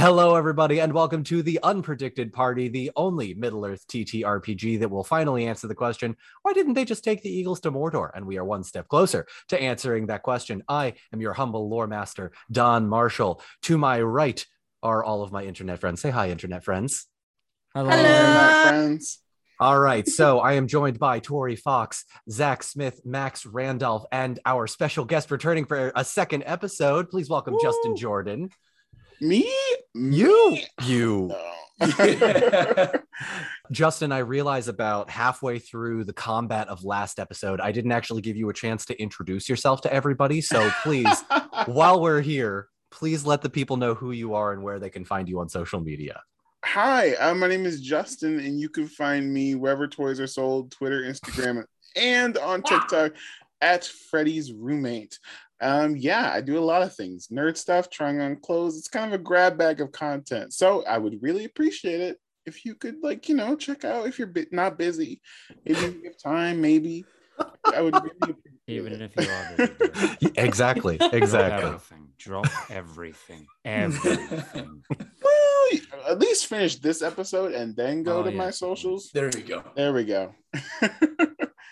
Hello, everybody, and welcome to the Unpredicted Party, the only Middle Earth TTRPG that will finally answer the question why didn't they just take the Eagles to Mordor? And we are one step closer to answering that question. I am your humble lore master, Don Marshall. To my right are all of my internet friends. Say hi, internet friends. Hello, Hello. internet friends. All right, so I am joined by Tori Fox, Zach Smith, Max Randolph, and our special guest returning for a second episode. Please welcome Justin Jordan. Me? You, Me? you. No. Justin, I realize about halfway through the combat of last episode, I didn't actually give you a chance to introduce yourself to everybody. So please, while we're here, please let the people know who you are and where they can find you on social media. Hi, uh, my name is Justin, and you can find me wherever toys are sold Twitter, Instagram, and on TikTok at Freddy's Roommate. Um, yeah, I do a lot of things nerd stuff, trying on clothes. It's kind of a grab bag of content. So I would really appreciate it if you could, like, you know, check out if you're bi- not busy. Maybe you have time, maybe. I would really appreciate Even it. if you are busy, do it. exactly, Drop exactly. everything. Drop everything. Everything. Well, at least finish this episode and then go Oh, to yeah. my socials. There we go. There we go.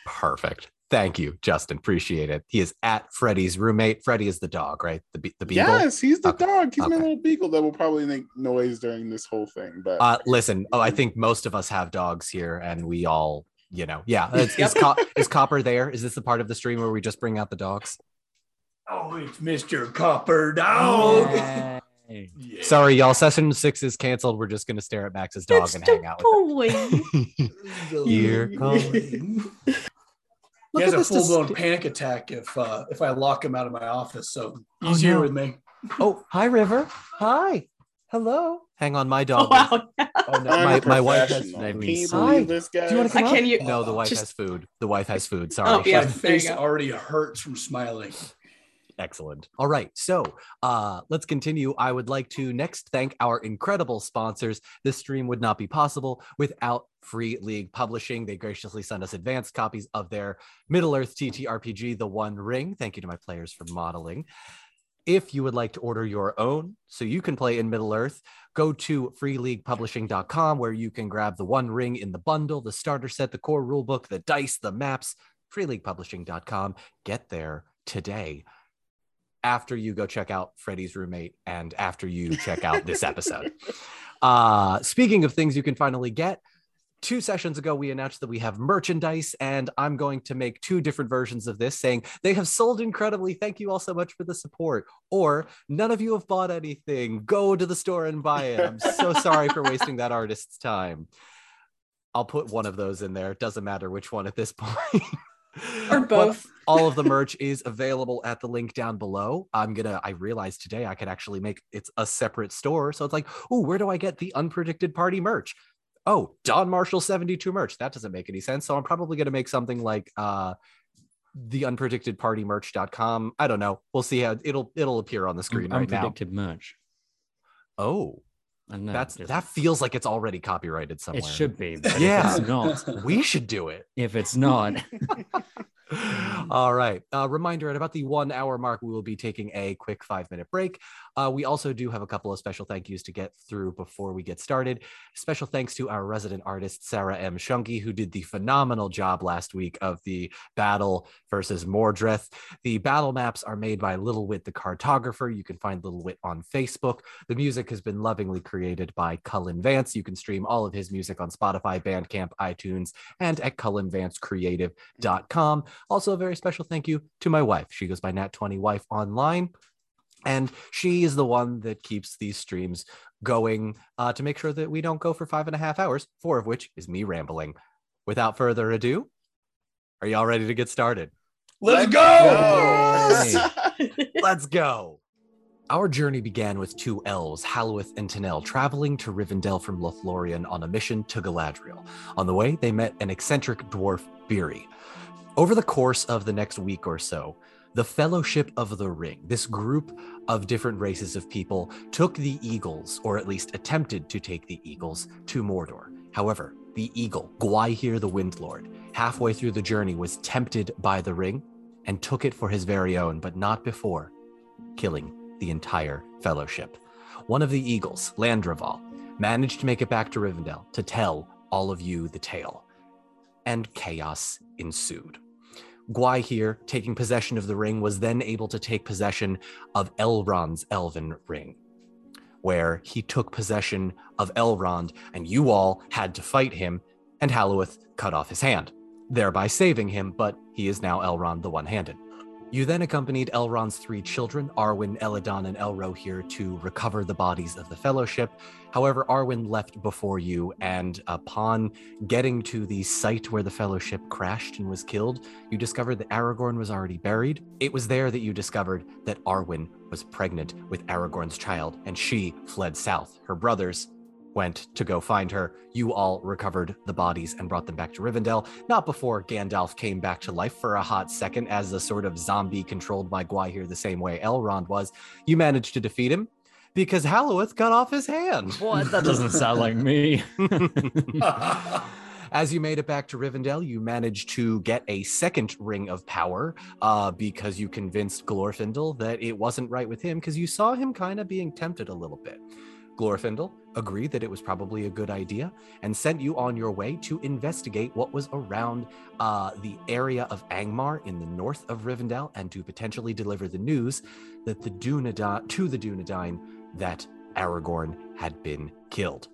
Perfect. Thank you, Justin. Appreciate it. He is at Freddy's roommate. Freddy is the dog, right? The, be- the beagle. yes, he's the Okay, dog. He's my little beagle that will probably make noise during this whole thing. But Uh, listen, oh, I think most of us have dogs here, and we all, you know, yeah. Is, is, Co- is Copper there? Is this the part of the stream where we just bring out the dogs? Oh, it's Mr. Copper Dog. Yay. Yeah. Sorry, y'all. Session six is canceled. We're just gonna stare at Max's dog It's and hang out boy. with him. Here calling. He has at a this full blown dis- panic attack if uh, if I lock him out of my office. So Oh, he's here no. with me. Oh, hi, River. Hi. Hello. Hang on, my Oh, dog. wow. Oh, no, my, my wife has. Unprofessional. Let Can me you Hi. this guy? Do you want to I come can't you- No, the wife just- has food. The wife has food. Sorry. Oh, yeah. My face already hurts from smiling. Excellent. All right. So uh, let's continue. I would like to next thank our incredible sponsors. This stream would not be possible without Free League Publishing. They graciously sent us advanced copies of their Middle Earth TTRPG, The One Ring. Thank you to my players for modeling. If you would like to order your own so you can play in Middle Earth, go to freeleaguepublishing.com where you can grab the One Ring in the bundle, the starter set, the core rulebook, the dice, the maps. Freeleaguepublishing.com. Get there today after you go check out Freddy's roommate and after you check out this episode. Uh, speaking of things you can finally get, two sessions ago we announced that we have merchandise, and I'm going to make two different versions of this saying they have sold incredibly. Thank you all so much for the support. Or none of you have bought anything. Go to the store and buy it. I'm so sorry for wasting that artist's time. I'll put one of those in there. It doesn't matter which one at this point. Or But both. all of the merch is available at the link down below. I'm gonna. I realized today I could actually make it's a separate store. So it's like, oh, where do I get the unpredicted party merch? Oh, Don Marshall 72 merch. That doesn't make any sense. So I'm probably gonna make something like uh the unpredicted party merch.com. I don't know. We'll see how it'll it'll appear on the screen right now. Unpredicted merch. Oh, Know. that's it that feels like it's already copyrighted somewhere. It should be. Yeah. it's not. We should do it. If it's not, All right. Uh, reminder at about the one hour mark, we will be taking a quick five minute break. Uh, we also do have a couple of special thank yous to get through before we get started. Special thanks to our resident artist, Sarah M. Shunky, who did the phenomenal job last week of the battle versus Mordreth. The battle maps are made by Little Wit, the cartographer. You can find Little Wit on Facebook. The music has been lovingly created by Cullen Vance. You can stream all of his music on Spotify, Bandcamp, iTunes, and at cullenvancecreative.com. Also, a very special thank you to my wife. She goes by Nat20 Wife online. And she is the one that keeps these streams going uh, to make sure that we don't go for five and a half hours, four of which is me rambling. Without further ado, are y'all ready to get started? Let's go. Yes! Let's go. Our journey began with two elves, Halloweth and Tanel, traveling to Rivendell from Lothlorien on a mission to Galadriel. On the way, they met an eccentric dwarf, Beery. Over the course of the next week or so, the Fellowship of the Ring, this group of different races of people, took the Eagles, or at least attempted to take the Eagles, to Mordor. However, the Eagle, Gwaihir the Windlord, halfway through the journey was tempted by the ring and took it for his very own, but not before killing the entire fellowship. one of the Eagles, Landroval, managed to make it back to Rivendell to tell all of you the tale. And chaos ensued. Gwaihir, taking possession of the ring, was then able to take possession of Elrond's elven ring, where he took possession of Elrond, and you all had to fight him, and Halloweth cut off his hand, thereby saving him, but he is now Elrond the One Handed. You then accompanied Elrond's three children, Arwen, Elladan, and Elrohir, to recover the bodies of the Fellowship. However, Arwen left before you, and upon getting to the site where the Fellowship crashed and was killed, you discovered that Aragorn was already buried. It was there that you discovered that Arwen was pregnant with Aragorn's child, and she fled south. Her brothers went to go find her. You all recovered the bodies and brought them back to Rivendell, not before Gandalf came back to life for a hot second as a sort of zombie controlled by Gwaihir the same way Elrond was. You managed to defeat him because Halloweth cut off his hand. What? That doesn't sound like me. As you made it back to Rivendell, you managed to get a second ring of power uh, because you convinced Glorfindel that it wasn't right with him because you saw him kind of being tempted a little bit. Glorfindel agreed that it was probably a good idea and sent you on your way to investigate what was around uh, the area of Angmar in the north of Rivendell and to potentially deliver the news that the Dunedain to the Dunedain that Aragorn had been killed.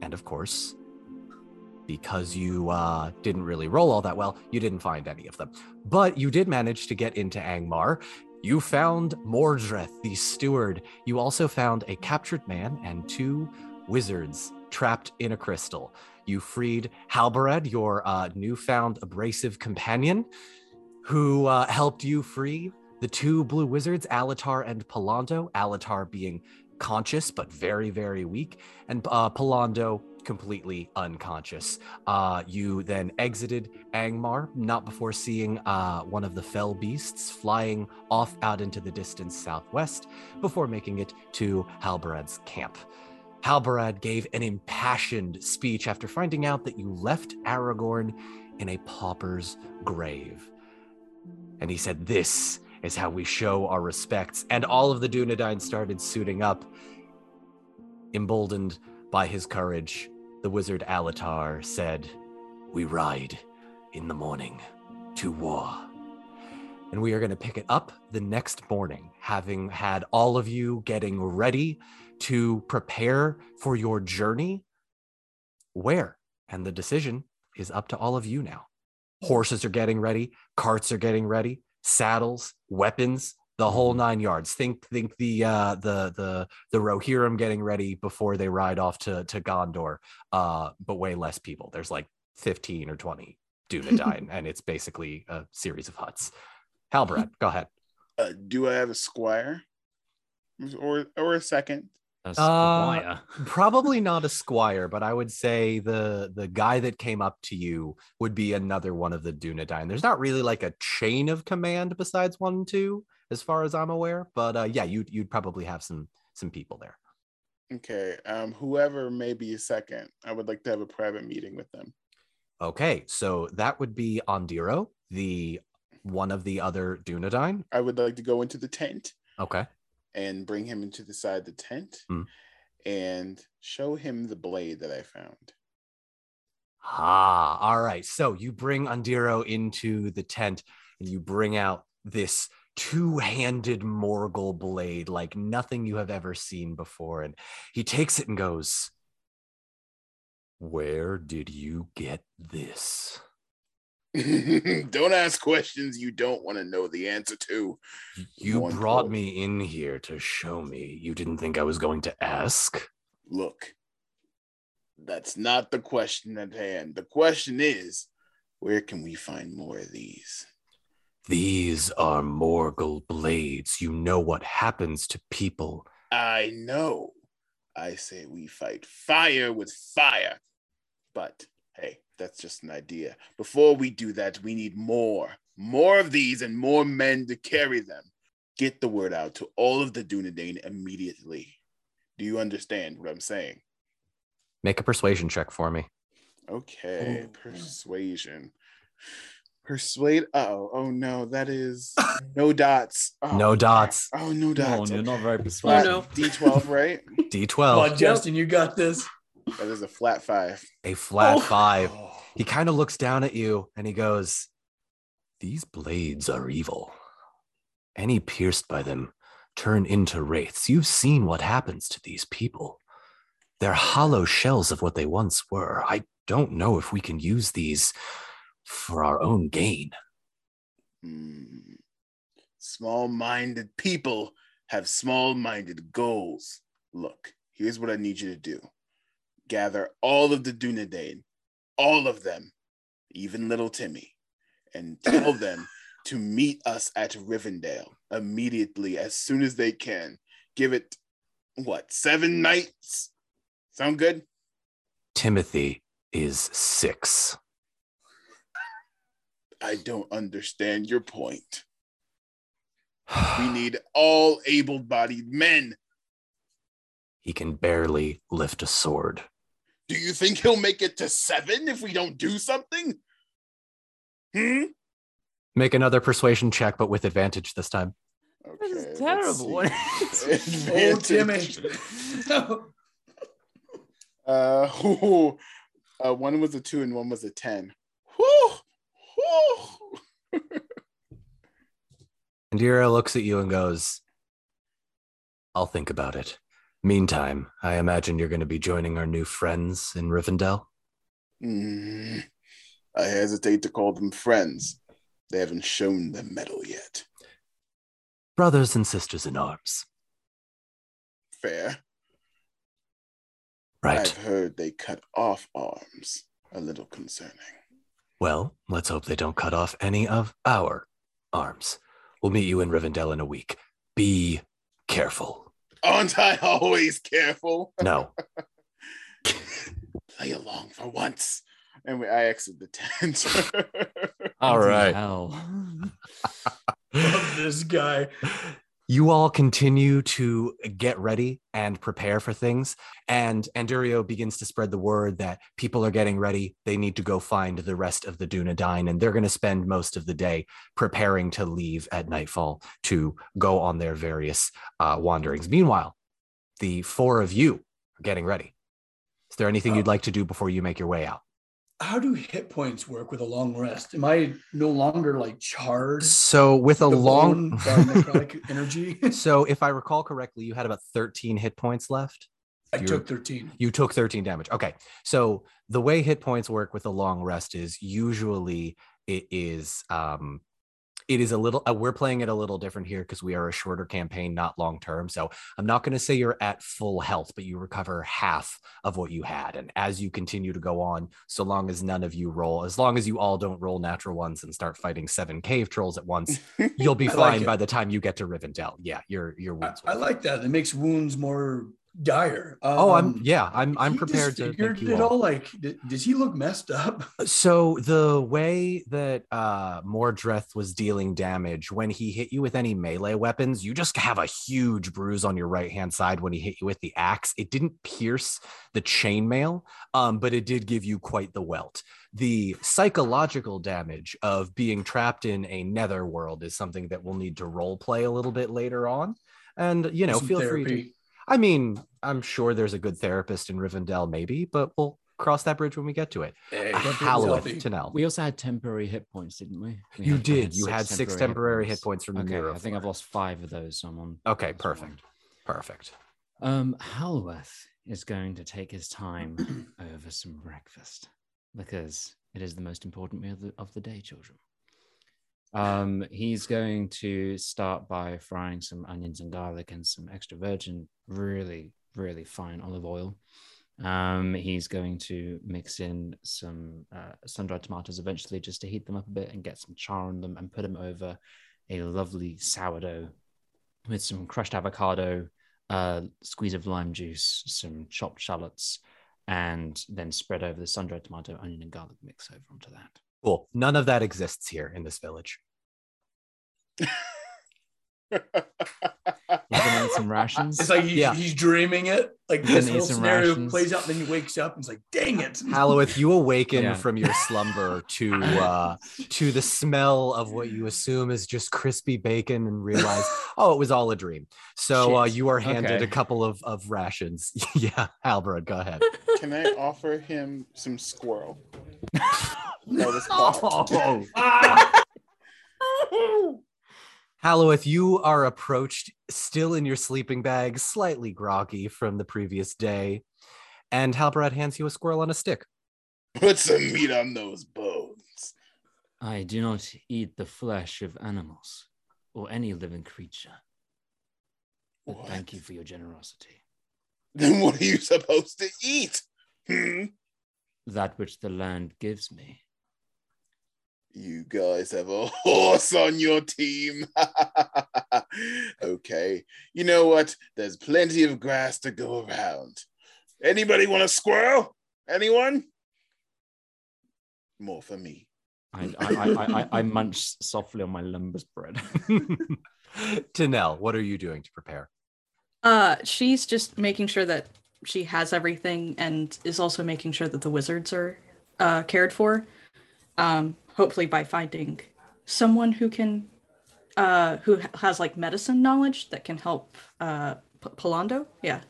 And of course, because you uh, didn't really roll all that well, you didn't find any of them. But you did manage to get into Angmar. You found Mordreth, the steward. You also found a captured man and two wizards trapped in a crystal. You freed Halbarad, your uh, newfound abrasive companion, who uh, helped you free the two blue wizards, Alatar and Pallando. Alatar being conscious but very, very weak, and uh, Pallando completely unconscious. Uh, you then exited Angmar, not before seeing uh, one of the fell beasts flying off out into the distance southwest, before making it to Halbarad's camp. Halbarad gave an impassioned speech after finding out that you left Aragorn in a pauper's grave. And he said, This is how we show our respects. And all of the Dunedain started suiting up, emboldened by his courage. The wizard Alatar said, We ride in the morning to war. And we are going to pick it up the next morning, having had all of you getting ready to prepare for your journey. Where? And the decision is up to all of you now. Horses are getting ready, carts are getting ready, saddles, weapons, the whole nine yards. Think think the uh the the the Rohirrim getting ready before they ride off to to Gondor, uh, but way less people. There's like 15 or 20 Dunedain, and it's basically a series of huts. Halbarad, go ahead. Uh, do I have a squire or or a second? That's Uh, Probably not a squire, but I would say the the guy that came up to you would be another one of the Dunedain. There's not really like a chain of command besides one and two, as far as I'm aware. But uh, yeah, you'd you'd probably have some some people there. Okay. Um, whoever may be a second, I would like to have a private meeting with them. Okay, so that would be Ondiro, the one of the other Dunedain. I would like to go into the tent Okay. And bring him into the side of the tent Mm. and show him the blade that I found. Ah, all right. So you bring Ondiro into the tent and you bring out this two-handed Morgul blade like nothing you have ever seen before. And he takes it and goes, Where did you get this? don't ask questions you don't want to know the answer to. You One brought quote. me in here to show me. You didn't think I was going to ask? Look, that's not the question at hand. The question is, where can we find more of these? These are Morgul blades. You know what happens to people. I know. I say we fight fire with fire. But hey, that's just an idea. Before we do that, we need more. More of these and more men to carry them. Get the word out to all of the Dunedain immediately. Do you understand what I'm saying? Make a persuasion check for me. Okay, Oh. persuasion. Persuade. Oh, oh no, that is no dots. Oh, No dots. Oh no No, dots. you're not very Flat persuasive. no. D12, right? D12. Come on, Justin, you got this. That is a flat five. A flat Oh. five. He kind of looks down at you and he goes, These blades are evil. Any pierced by them turn into wraiths. You've seen what happens to these people. They're hollow shells of what they once were. I don't know if we can use these for our own gain. Hmm. Small-minded people have small-minded goals. Look, here's what I need you to do. Gather all of the Dunedain, all of them, even little Timmy, and tell them to meet us at Rivendell immediately as soon as they can. Give it what, seven nights? Sound good? Timothy is six. I don't understand your point. We need all able bodied men. he can barely lift a sword. Do you think he'll make it to seven if we don't do something? Hmm? Make another persuasion check, but with advantage this time. This is terrible. Oh, Timmy. Advantage. Uh, ooh, uh, one was a two and one was a ten. Whew, whew. Indira looks at you and goes, I'll think about it. Meantime, I imagine you're going to be joining our new friends in Rivendell. Hmm. I hesitate to call them friends. They haven't shown the metal yet. Brothers and sisters in arms. Fair. Right. I've heard they cut off arms. A little concerning. Well, let's hope they don't cut off any of our arms. We'll meet you in Rivendell in a week. Be careful. Aren't I always careful? No. Play along for once. And we, I exit the tent. All right. Hell. Love this guy. You all continue to get ready and prepare for things and andurio begins to spread the word that people are getting ready. They need to go find the rest of the dunedain and they're going to spend most of the day preparing to leave at nightfall to go on their various uh, wanderings. Meanwhile the four of you are getting ready. Is there anything you'd like to do before you make your way out How do hit points work with a long rest? Am I no longer like charged? so with a long bone by necrotic energy. so if i recall correctly you had about 13 hit points left I You're- took 13. You took 13 damage. Okay. So the way hit points work with a long rest is usually it is um it is a little uh, we're playing it a little different here because we are a shorter campaign not long term. So i'm not going to say you're at full health but you recover half of what you had. And as you continue to go on so long as none of you roll as long as you all don't roll natural ones and start fighting seven cave trolls at once you'll be I like fine by the time you get to rivendell. Yeah your your I, wounds I will- like that. It makes wounds more dire. oh i'm Um, yeah i'm i'm prepared to you it all. all. Like, does he look messed up? So the way that uh Mordreth was dealing damage when he hit you with any melee weapons, you just have a huge bruise on your right hand side when he hit you with the axe. It didn't pierce the chainmail, um, but it did give you quite the welt. The psychological damage of being trapped in a nether world is something that we'll need to role play a little bit later on. And you know, Some feel free to therapy. I mean, I'm sure there's a good therapist in Rivendell, maybe, but we'll cross that bridge when we get to it. Hey, don't be Halloweth selfie. to Nell. We also had temporary hit points, didn't we? We You had- we did. You had six temporary hit points from the Okay, mirror. I think I've lost five of those. So I'm on. Okay, I'm on perfect. Perfect. Um, Halloweth is going to take his time over some breakfast because it is the most important meal of the, of the day, children. Um, he's going to start by frying some onions and garlic and some extra virgin, really, really fine olive oil. Um, he's going to mix in some uh, sun-dried tomatoes eventually just to heat them up a bit and get some char on them and put them over a lovely sourdough with some crushed avocado, uh, squeeze of lime juice, some chopped shallots, and then spread over the sun-dried tomato, onion, and garlic mix over onto that. Cool. None of that exists here in this village. He's gonna eat some rations. It's like he's, Yeah. he's dreaming it. Like Gonna this whole scenario rations. plays out, and then he wakes up and he's like, "Dang it!" Halloweth, you awaken Yeah. from your slumber to uh, to the smell of what you assume is just crispy bacon and realize, oh, it was all a dream. So uh, you are handed Okay. a couple of, of rations. yeah, Halbarad, go ahead. Can I offer him some squirrel? That was called. Oh. Halloweth, you are approached still in your sleeping bag, slightly groggy from the previous day. And Halbarad hands you a squirrel on a stick. Put some meat on those bones. I do not eat the flesh of animals or any living creature. But What? thank you for your generosity. Then what are you supposed to eat? Hmm? That which the land gives me. You guys have a horse on your team. okay. You know what? There's plenty of grass to go around. Anybody want a squirrel? Anyone? More for me. I, I, I, I, I, I munch softly on my lembas bread. Tanel, what are you doing to prepare? Uh, she's just making sure that she has everything and is also making sure that the wizards are uh, cared for. Um, hopefully by finding someone who can, uh, who has like medicine knowledge that can help uh, P- Polando. Yeah.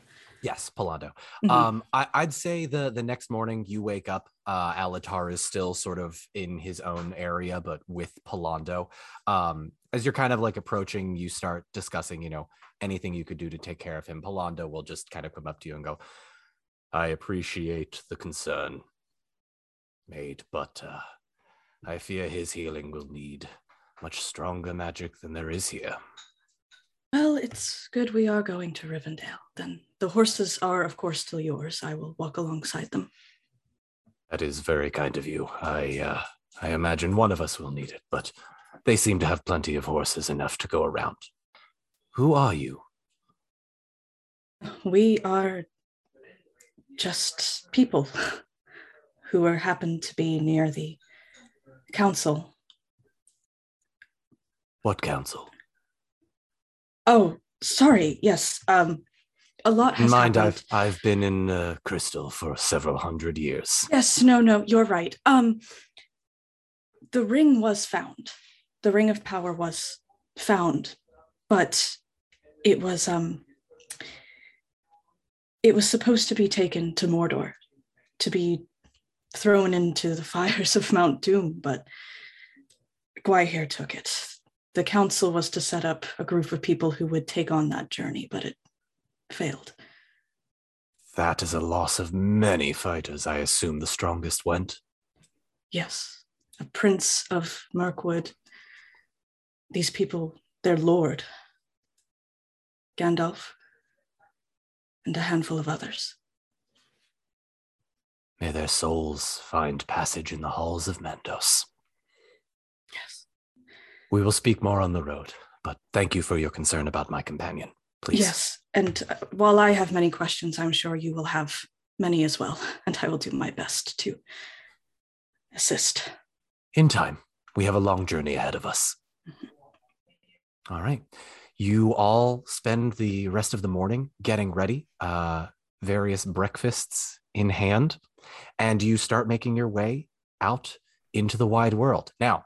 Yes, Polando. Mhm. Um, I, I'd say the the next morning you wake up, uh, Alatar is still sort of in his own area, but with Polando. Um, as you're kind of like approaching, you start discussing, you know, anything you could do to take care of him. Polando will just kind of come up to you and go, "I appreciate the concern, made, but uh, I fear his healing will need much stronger magic than there is here." Well, it's good we are going to Rivendell. Then the horses are, of course, still yours. I will walk alongside them. That is very kind of you. I uh, I imagine one of us will need it, but they seem to have plenty of horses enough to go around. Who are you? We are just people who are happen to be near the council. What council? Oh, sorry. Yes. Um, a lot has Mind, happened. I've I've been in uh, Crystal for several hundred years. Yes. No. No. You're right. Um, the ring was found. The ring of power was found, but it was um. It was supposed to be taken to Mordor, to be thrown into the fires of Mount Doom, but Gwaihir took it. The council was to set up a group of people who would take on that journey, but it failed. That is a loss of many fighters. I assume the strongest went. Yes, a prince of Mirkwood. These people, their lord, Gandalf, and a handful of others. May their souls find passage in the halls of Mandos. Yes. We will speak more on the road, but thank you for your concern about my companion. Please. Yes, and uh, while I have many questions, I'm sure you will have many as well, and I will do my best to assist. In time. We have a long journey ahead of us. All right. You all spend the rest of the morning getting ready, uh, various breakfasts in hand, and you start making your way out into the wide world. Now,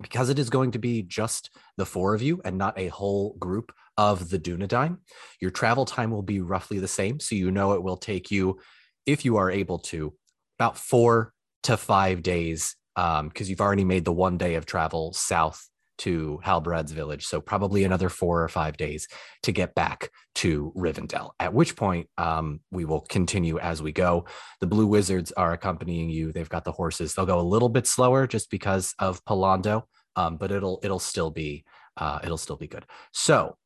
because it is going to be just the four of you and not a whole group of the Dunedain, your travel time will be roughly the same. So you know it will take you, if you are able to, about four to five days um, because you've already made the one day of travel south to Halbarad's village. So probably another four or five days to get back to Rivendell. At which point, um, we will continue as we go. The Blue Wizards are accompanying you. They've got the horses. They'll go a little bit slower just because of Polando, um, but it'll it'll still be uh, it'll still be good. So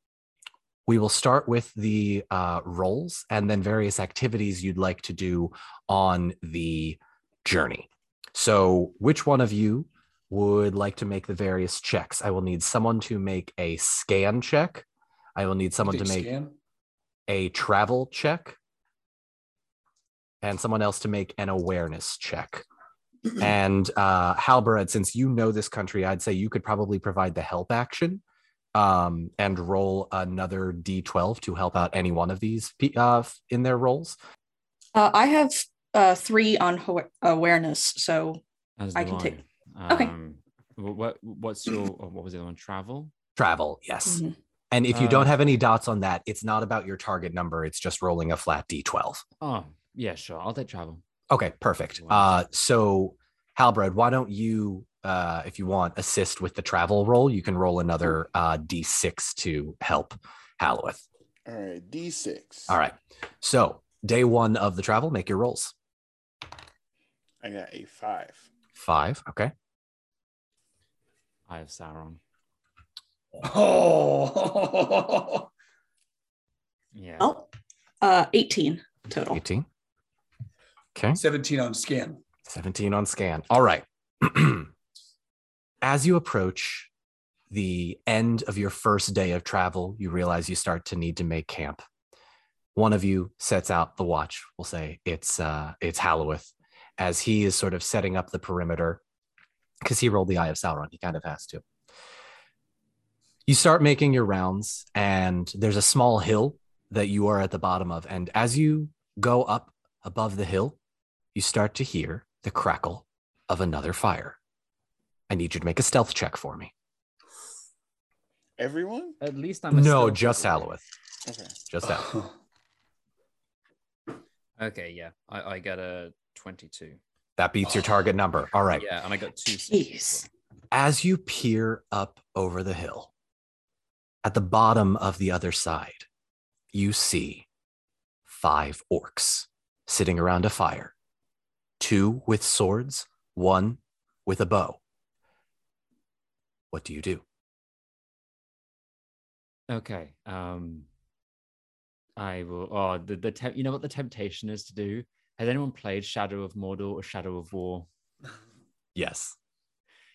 we will start with the uh, roles and then various activities you'd like to do on the journey. So, which one of you would like to make the various checks? I will need someone to make a scan check. I will need someone to make scan. a travel check, and someone else to make an awareness check. and uh, Halbarad, since you know this country, I'd say you could probably provide the help action um, and roll another d12 to help out any one of these pe- uh, in their roles. Uh, I have uh, three on ho- awareness, so As I do can take- Okay. Okay. what what's your oh, what was the other one? Travel. Travel, yes. mhm. And if you Uh, don't have any dots on that, it's not about your target number. It's just rolling a flat d12. Oh yeah, sure. I'll take travel. Okay, perfect. Wow. Uh, so Halbarad, why don't you, uh, if you want, assist with the travel roll? You can roll another uh, d6 to help Halloweth. All right, D6. All right. So day one of the travel, make your rolls. I got a five. Five. Okay. I have Sauron. Oh, Yeah. Oh, uh, 18 total. 18. Okay. 17 on scan. 17 on scan. All right. As you approach the end of your first day of travel, you realize you start to need to make camp. One of you sets out the watch. We'll say it's uh it's Halloweth, as he is sort of setting up the perimeter because he rolled the Eye of Sauron. He kind of has to. You start making your rounds, and there's a small hill that you are at the bottom of. And as you go up above the hill, you start to hear the crackle of another fire. I need you to make a stealth check for me. Everyone? At least I'm a No, just roller. Halloweth. Okay. Just that. Okay, yeah. I, I got a 22. That beats your target number. All right. Yeah, and I got two. Jeez. As you peer up over the hill, at the bottom of the other side, you see five orcs sitting around a fire two with swords, one with a bow. What do you do? Okay. Um, I will. Oh, the the temp, you know what the temptation is to do. Has anyone played Shadow of Mordor or Shadow of War? Yes.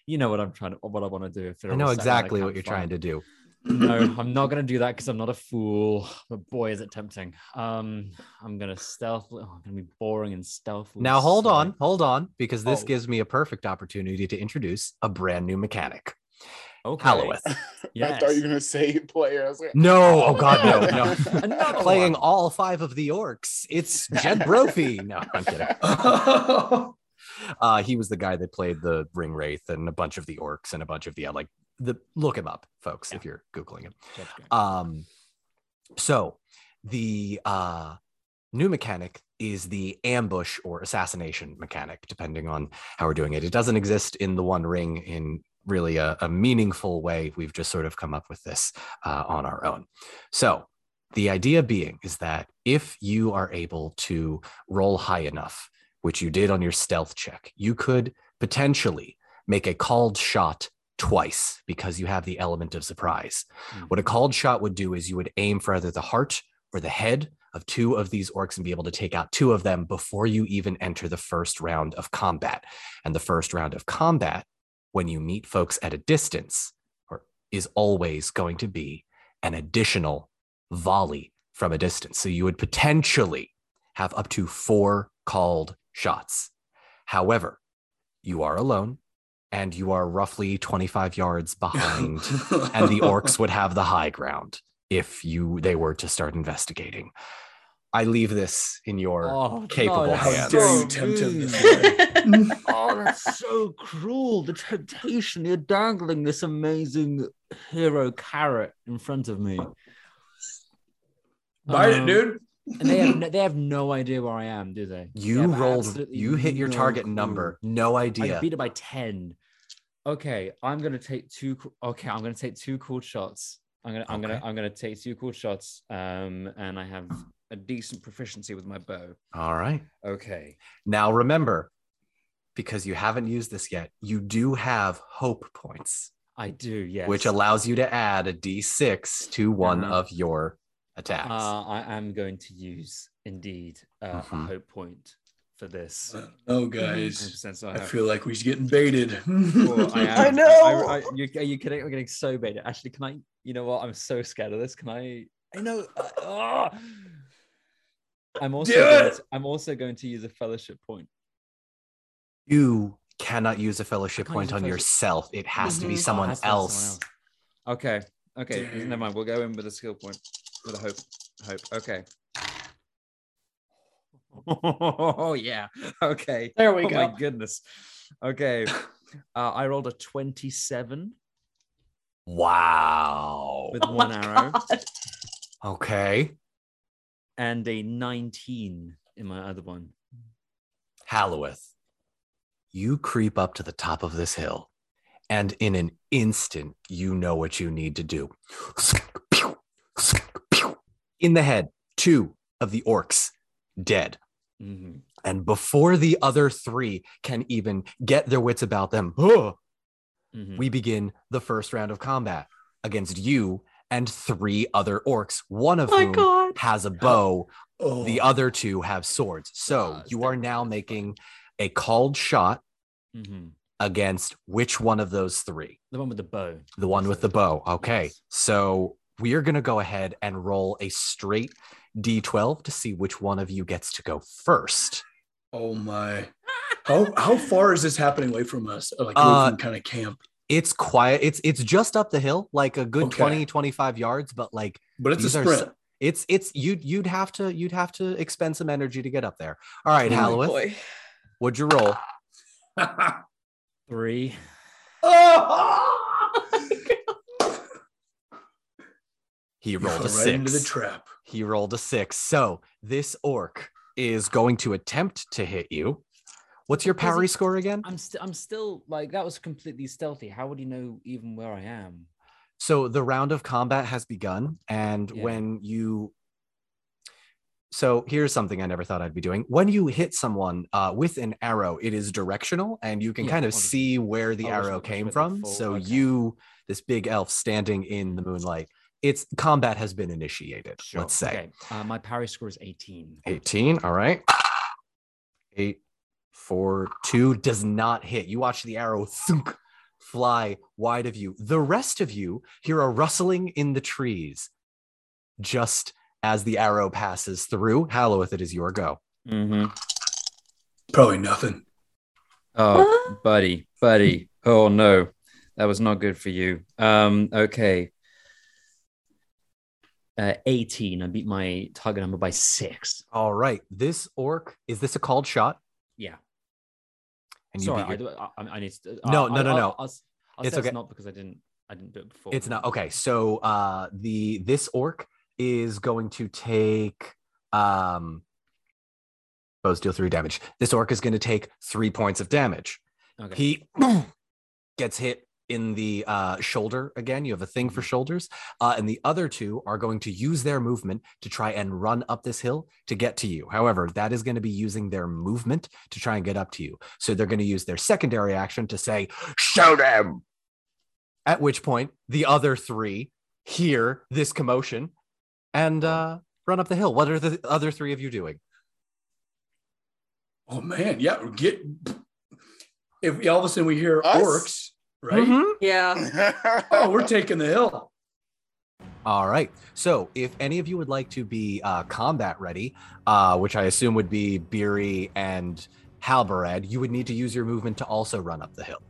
You know what I'm trying to, what I want to do. If I know exactly what you're trying to do. No, I'm not gonna do that because I'm not a fool. But boy, is it tempting. Um, I'm gonna stealth. Oh, I'm gonna be boring and stealthy. Now hold on, hold on, because this Oh. gives me a perfect opportunity to introduce a brand new mechanic. Okay. Halloweth. I Yes. thought you were gonna say player. I was like, No, oh god, no, no. Another Playing one. all five of the orcs. It's Jed Brophy. No, I'm kidding. Uh, he was the guy that played the Ring Wraith and a bunch of the orcs and a bunch of the uh, like the look him up, folks, if you're googling him. Um, so the uh, new mechanic is the ambush or assassination mechanic, depending on how we're doing it. It doesn't exist in the One Ring in really a, a meaningful way. We've just sort of come up with this uh, on our own. So the idea being is that if you are able to roll high enough, which you did on your stealth check, you could potentially make a called shot twice because you have the element of surprise. What a called shot would do is you would aim for either the heart or the head of two of these orcs and be able to take out two of them before you even enter the first round of combat. And the first round of combat, when you meet folks at a distance, or is always going to be an additional volley from a distance. So you would potentially have up to four called shots. However, you are alone and you are roughly 25 yards behind and the orcs would have the high ground if you they were to start investigating. I leave this in your Oh, capable no, How hands. dare you tempt him this way? oh, that's so cruel. The temptation. You're dangling this amazing hero carrot in front of me. Bite Um, it, dude. And they have no, they have no idea where I am, do they? They You have rolled, you hit your no target clue. number. No idea. I idea. beat it by 10. Okay, I'm gonna take two okay, I'm gonna take two cool shots. I'm gonna I'm gonna I'm gonna take two cool shots. Um and I have a decent proficiency with my bow. All right. Okay. Now remember, because you haven't used this yet, you do have hope points, I do, yes. which allows you to add a d6 to one Uh-huh. of your attacks. uh, I am going to use indeed uh, Mhm. a hope point for this. Oh, guys. so I I feel like we're getting baited. Well, I, am, I know. I, I, you, are you kidding? I'm getting so baited. Actually, can I? You know what? I'm so scared of this. Can I? I know. Uh, ah! I'm also. Do Going it! to, I'm also going to use a fellowship point. you cannot use a fellowship point a on fellowship- yourself. It has to be. Oh, it someone has to be someone else. else. Okay. Okay, Damn. never mind. We'll go in with a skill point. With a hope. Hope. Okay. Oh yeah. Okay. There we oh go. my goodness. Okay. Uh, I rolled a 27 Wow. with Oh one arrow God. Okay. And a 19 in my other one. Halloweth, you creep up to the top of this hill, and in an instant, you know what you need to do. In the head, two of the orcs dead. Mhm. And before the other three can even get their wits about them, huh, Mhm. we begin the first round of combat against you and three other orcs, one of Oh whom God. has a bow Oh, the other two have swords. So you are now making a called shot Mhm. against which one of those three? The one with the bow. The one with the bow. Okay. Yes. So we are going to go ahead and roll a straight d12 to see which one of you gets to go first. oh my. How how far is this happening away from us? Like Uh, from kind of camp. It's quiet. It's it's just up the hill, like a good Okay. 20 25 yards, but like But it's a these are sprint. it's it's you'd you'd have to you'd have to expend some energy to get up there. All right, Oh, Halloweth, boy. what'd you roll? Three. He rolled a right six. into the trap. He rolled a six. So this orc is going to attempt to hit you. What's your parry score again? I'm still I'm still like that was completely stealthy. How would you know even where I am? So the round of combat has begun, and Yeah. when you so here's something I never thought I'd be doing. When you hit someone uh, with an arrow, it is directional, and you can Yeah, kind of see where the arrow came from. So okay. you, this big elf standing in the moonlight, it's combat has been initiated. Sure. Let's say Okay. Uh, my parry score is 18. 18. All right. Eight, four, two does not hit. You watch the arrow thunk, fly wide of you. The rest of you hear a rustling in the trees just as the arrow passes through. Halloweth, it is your go. Mm-hmm. Probably nothing. Oh, buddy, buddy. Oh no, that was not good for you. Um, okay. Uh, 18. I beat my target number by six. All right. This orc, is this a called shot? Yeah. And Sorry, I, your- I, I need to. No, I- no, no, I'll- no. I'll, I'll It's say okay. It's not because I didn't. I didn't do it before. It's not okay. So uh the this orc is going to take um bows deal three damage. This orc is going to take three points of damage. Okay. He gets hit in the uh, shoulder again. You have a thing for shoulders. Uh, and the other two are going to use their movement to try and run up this hill to get to you. However, that is going to be using their movement to try and get up to you. So they're going to use their secondary action to say, Show them. At which point, the other three hear this commotion and uh, run up the hill. What are the other three of you doing? Oh man, yeah. Get if all of a sudden we hear Us? orcs, right? Mhm. Yeah. Oh, we're taking the hill. All right. So, if any of you would like to be uh, combat ready, uh, which I assume would be Beery and Halbarad, you would need to use your movement to also run up the hill.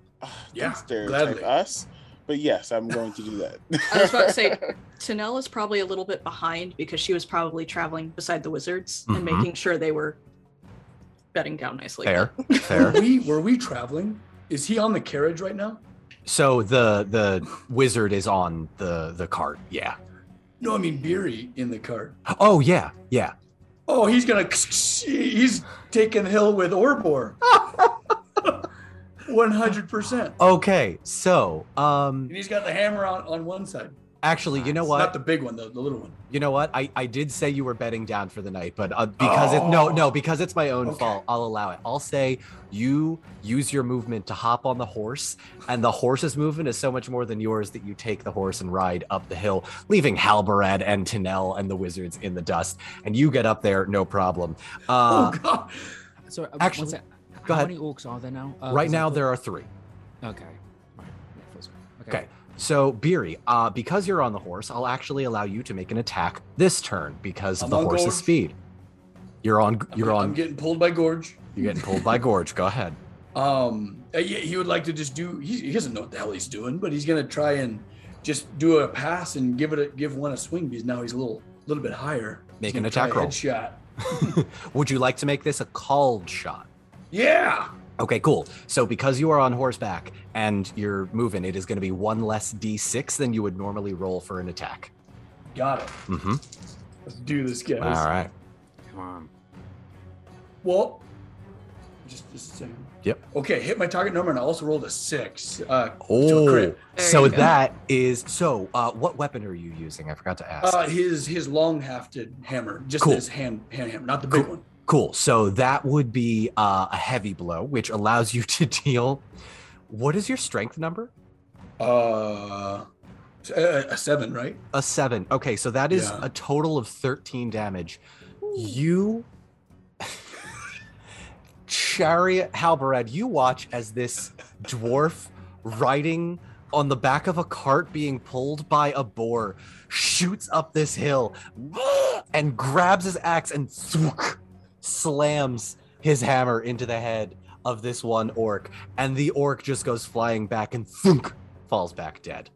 Yeah, gladly. us. But yes, I'm going to do that. I was about to say, Tanel is probably a little bit behind because she was probably traveling beside the wizards Mhm. and making sure they were bedding down nicely. Fair, Were fair. we were we traveling? Is he on the carriage right now? So the the wizard is on the the cart. Yeah. No, I mean Beery in the cart. Oh yeah, yeah. Oh, he's gonna he's taking the hill with Orbor. One hundred percent. Okay. So, um, And he's got the hammer on, on one side. Actually, you know Nice. what? Not the big one, the, the little one. You know what? I, I did say you were betting down for the night, but uh, because it no no because it's my own Okay. fault, I'll allow it. I'll say you use your movement to hop on the horse, and the horse's movement is so much more than yours that you take the horse and ride up the hill, leaving Halbarad and Tanel and the wizards in the dust, and you get up there no problem. Uh, oh god. Sorry, uh, actually- one sec. go How ahead. many orcs are there now? Uh, right 'cause I now there are three. Okay. Right. Yeah, I thought so. Okay. So Beery, uh, because you're on the horse, I'll actually allow you to make an attack this turn because of I'm the horse's Gorge. speed. You're on. You're I'm on. getting pulled by Gorge. You're getting pulled by Gorge. Go ahead. Um, uh, yeah, he would like to just do. He, he doesn't know what the hell he's doing, but he's gonna try and just do a pass and give it a give one a swing because now he's a little little bit higher. Make an attack roll. Headshot. Would you like to make this a called shot? Yeah. Okay, cool. So because you are on horseback and you're moving, it is going to be one less d6 than you would normally roll for an attack. Got it. Mm-hmm. Let's do this, guys. All right. Come on. Well, just, just a second. Yep. Okay, hit my target number and I also rolled a six. Uh, so Oh, crit. So that is so. Uh, what weapon are you using? I forgot to ask. Uh, his his long hafted hammer, just Cool. his hand hand hammer, not the big Cool. one. Cool. So that would be uh, a heavy blow, which allows you to deal. What is your strength number? Uh, a, a seven, right? A seven. Okay, so that is Yeah. a total of 13 damage. You. Chariot Halbarad, you watch as this dwarf riding on the back of a cart being pulled by a boar shoots up this hill and grabs his axe and thwook, slams his hammer into the head of this one orc. And the orc just goes flying back and thunk, falls back dead.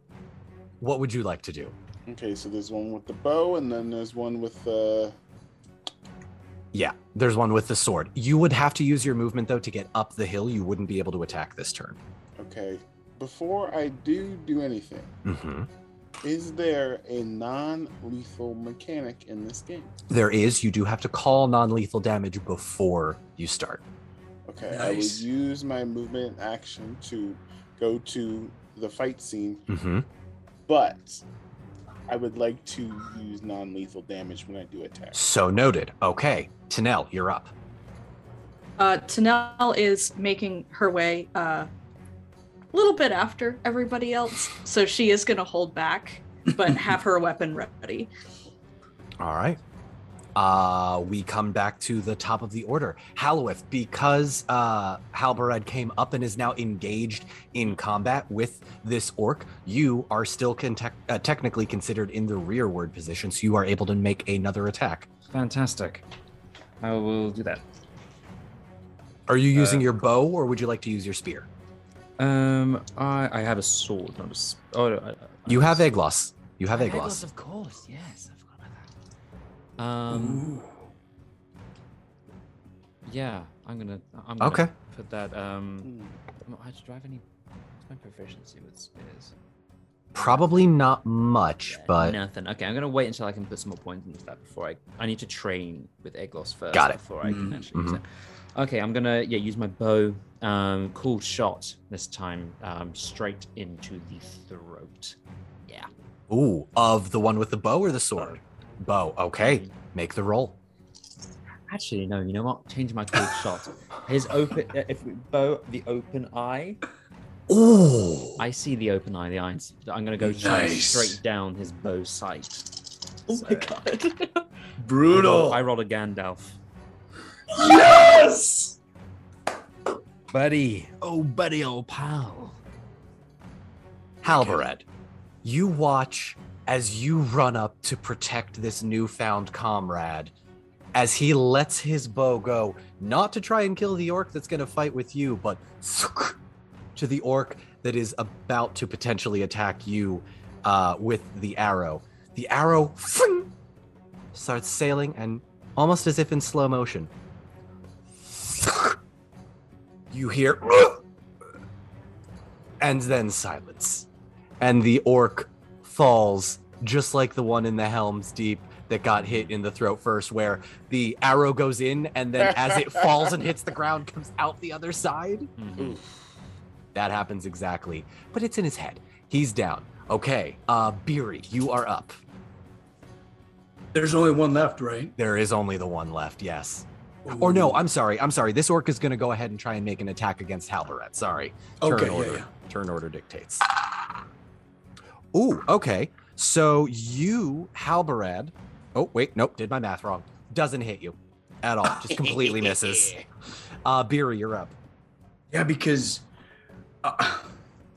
What would you like to do? Okay, so there's one with the bow, and then there's one with the. Yeah, there's one with the sword. You would have to use your movement though to get up the hill. You wouldn't be able to attack this turn. Okay, before I do do anything, hmm is there a non-lethal mechanic in this game? There is. You do have to call non-lethal damage before you start. Okay, I would use my movement action to go to the fight scene, hmm but I would like to use non-lethal damage when I do attack. So noted. Okay, Tanel, you're up. Uh, Tanel is making her way uh, a little bit after everybody else, so she is going to hold back, but have her weapon ready. All right. Uh, we come back to the top of the order. Halloweth, because uh, Halbarad came up and is now engaged in combat with this orc, you are still con- uh, technically considered in the rearward position, so you are able to make another attack. Fantastic. I will do that. Are you using Uh, your bow or would you like to use your spear? Um, I I have a sword, not a. s- Oh, no, I, I You have a Aeglos. You have Aeglos, Aeglos. of course. Yes, I forgot about that. Um, yeah, I'm gonna. I'm gonna Okay. Put that. Um, oh, I do I have any? What's my proficiency with spears? Probably not much, Yeah, but nothing. Okay, I'm gonna wait until I can put some more points into that before I. I need to train with Aeglos first. Got it. Before I can Mhm, actually use mhm. it. Okay, I'm gonna yeah use my bow. Um, cool shot this time. Um, straight into the throat. Yeah. ooh, of the one with the bow or the sword? Bow. Okay, make the roll. Actually, no. You know what? Change my cool shot. His open. uh, If we bow the open eye, Ooh. I see the open eye. The eyes. I'm gonna go Nice. straight down his bow sight. Oh So, my god. Brutal. I rolled a Gandalf. yes. Buddy. Oh, buddy, old pal. Halbarad, you watch as you run up to protect this newfound comrade as he lets his bow go, not to try and kill the orc that's going to fight with you, but to the orc that is about to potentially attack you uh, with the arrow. The arrow starts sailing and almost as if in slow motion. You hear and then silence. And the orc falls just like the one in the Helm's Deep that got hit in the throat first, where the arrow goes in and then as it falls and hits the ground, comes out the other side. Mhm. That happens exactly. But it's in his head. He's down. Okay, uh, Beery, you are up. There's only one left, right? There is only the one left, yes. Or no, I'm sorry. I'm sorry. This orc is going to go ahead and try and make an attack against Halbarad. Sorry. Turn Okay, order. yeah. Turn order dictates. Ooh, okay. So you, Halbarad. Oh, wait, nope, did my math wrong. Doesn't hit you at all. Just completely misses. Uh Beery, you're up. Yeah, because uh,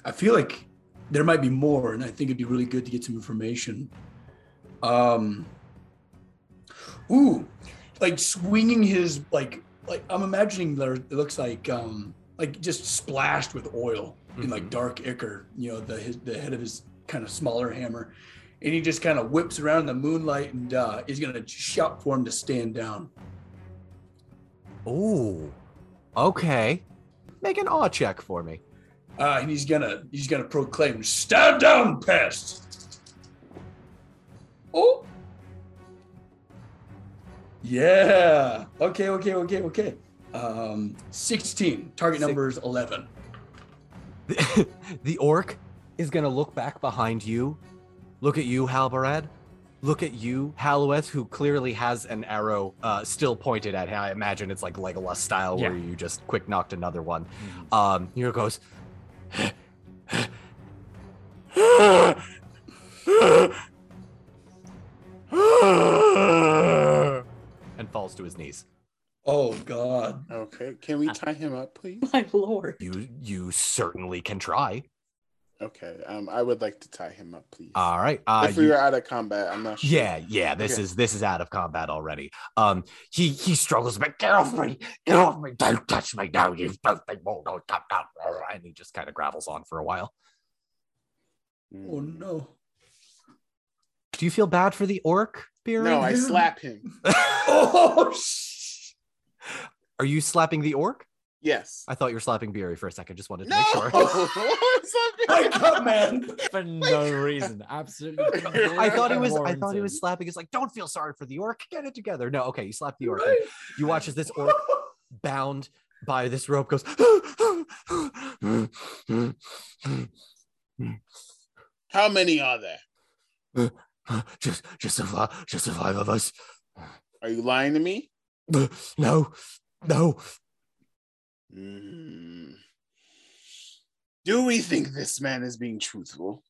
I feel like there might be more, and I think it'd be really good to get some information. Um, ooh, like swinging his like like I'm imagining there it looks like um like just splashed with oil in like Mhm. dark ichor. You know, the his, the head of his kind of smaller hammer, and he just kind of whips around in the moonlight and uh, is gonna shout for him to stand down. Oh, Okay. Make an awe check for me. Uh, and he's gonna he's gonna proclaim, "Stand down, pest!" Oh, yeah. Okay, okay, okay, okay. Um, sixteen. Target Six- number is eleven. The, the orc is gonna look back behind you, look at you, Halbarad, look at you, Halloweth, who clearly has an arrow uh, still pointed at him. I imagine it's like Legolas style, where Yeah. you just quick knocked another one. Mhm. Um, here it goes. And falls to his knees. Oh God. Okay, can we tie him up, please? My lord. You you certainly can try. Okay, um, I would like to tie him up, please. All right. Uh, if we you- were out of combat, I'm not sure. Yeah, yeah. This Okay. is this is out of combat already. Um, he he struggles but bit. Get off me! Get off me! Don't touch me now! You filthy won't come down. And he just kind of gravels on for a while. Mm. Oh no. Do you feel bad for the orc, Beery? No, I slap him. Oh. sh- Are you slapping the orc? Yes. I thought you were slapping Beery for a second. Just wanted to No. make sure. What's up, Wake up, man. For no reason. Absolutely. I thought he was. I thought he was slapping. It's like, don't feel sorry for the orc. Get it together. No, okay. You slap the orc. and You watch as this orc bound by this rope goes. How many are there? Just, just the five, just the five of us. Are you lying to me? No, no. Mm. Do we think this man is being truthful?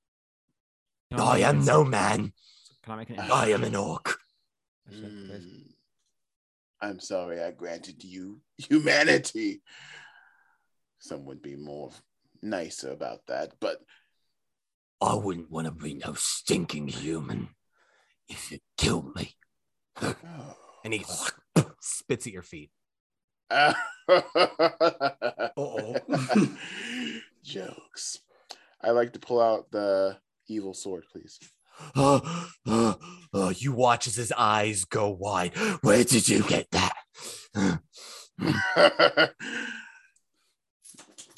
Can I am no man. Can I make an I am an orc. Mm. I'm sorry I granted you humanity. Some would be more nicer about that, but I wouldn't want to be no stinking human if you killed me. oh. And he spits at your feet. Uh-oh. Jokes. I like to pull out the evil sword, please. Uh, uh, uh, you watch as his eyes go wide. Where did you get that?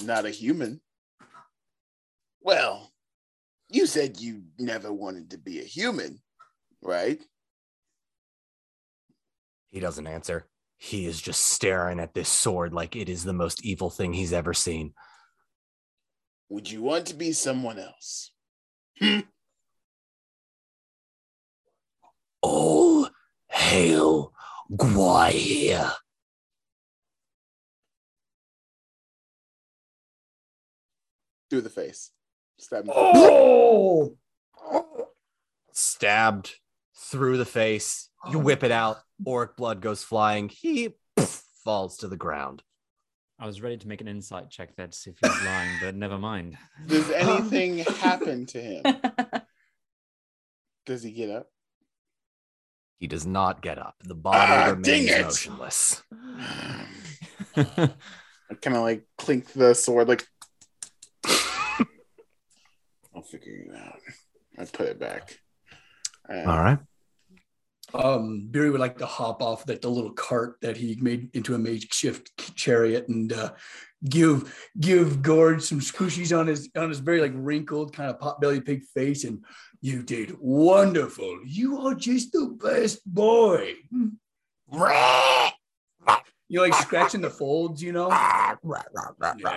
Not a human. Well, you said you never wanted to be a human, right? He doesn't answer. He is just staring at this sword like it is the most evil thing he's ever seen. Would you want to be someone else? Hmm? All hail Gwaihir. Through the face. Stab him. Oh. Stabbed through the face. You whip it out. Orc blood goes flying. He poof, falls to the ground. I was ready to make an insight check there to see if he's lying, but never mind. Does anything happen to him? Does he get up? He does not get up. The body Ah, remains dang it. motionless. I kind of like clink the sword, like. I'll figure it out. I put it back. Uh, All right. um, Beery would like to hop off that the little cart that he made into a makeshift chariot and uh, give give Gord some squishies on his on his very like wrinkled kind of pot bellied pig face and you did wonderful. You are just the best boy. You like scratching the folds, you know? Yeah,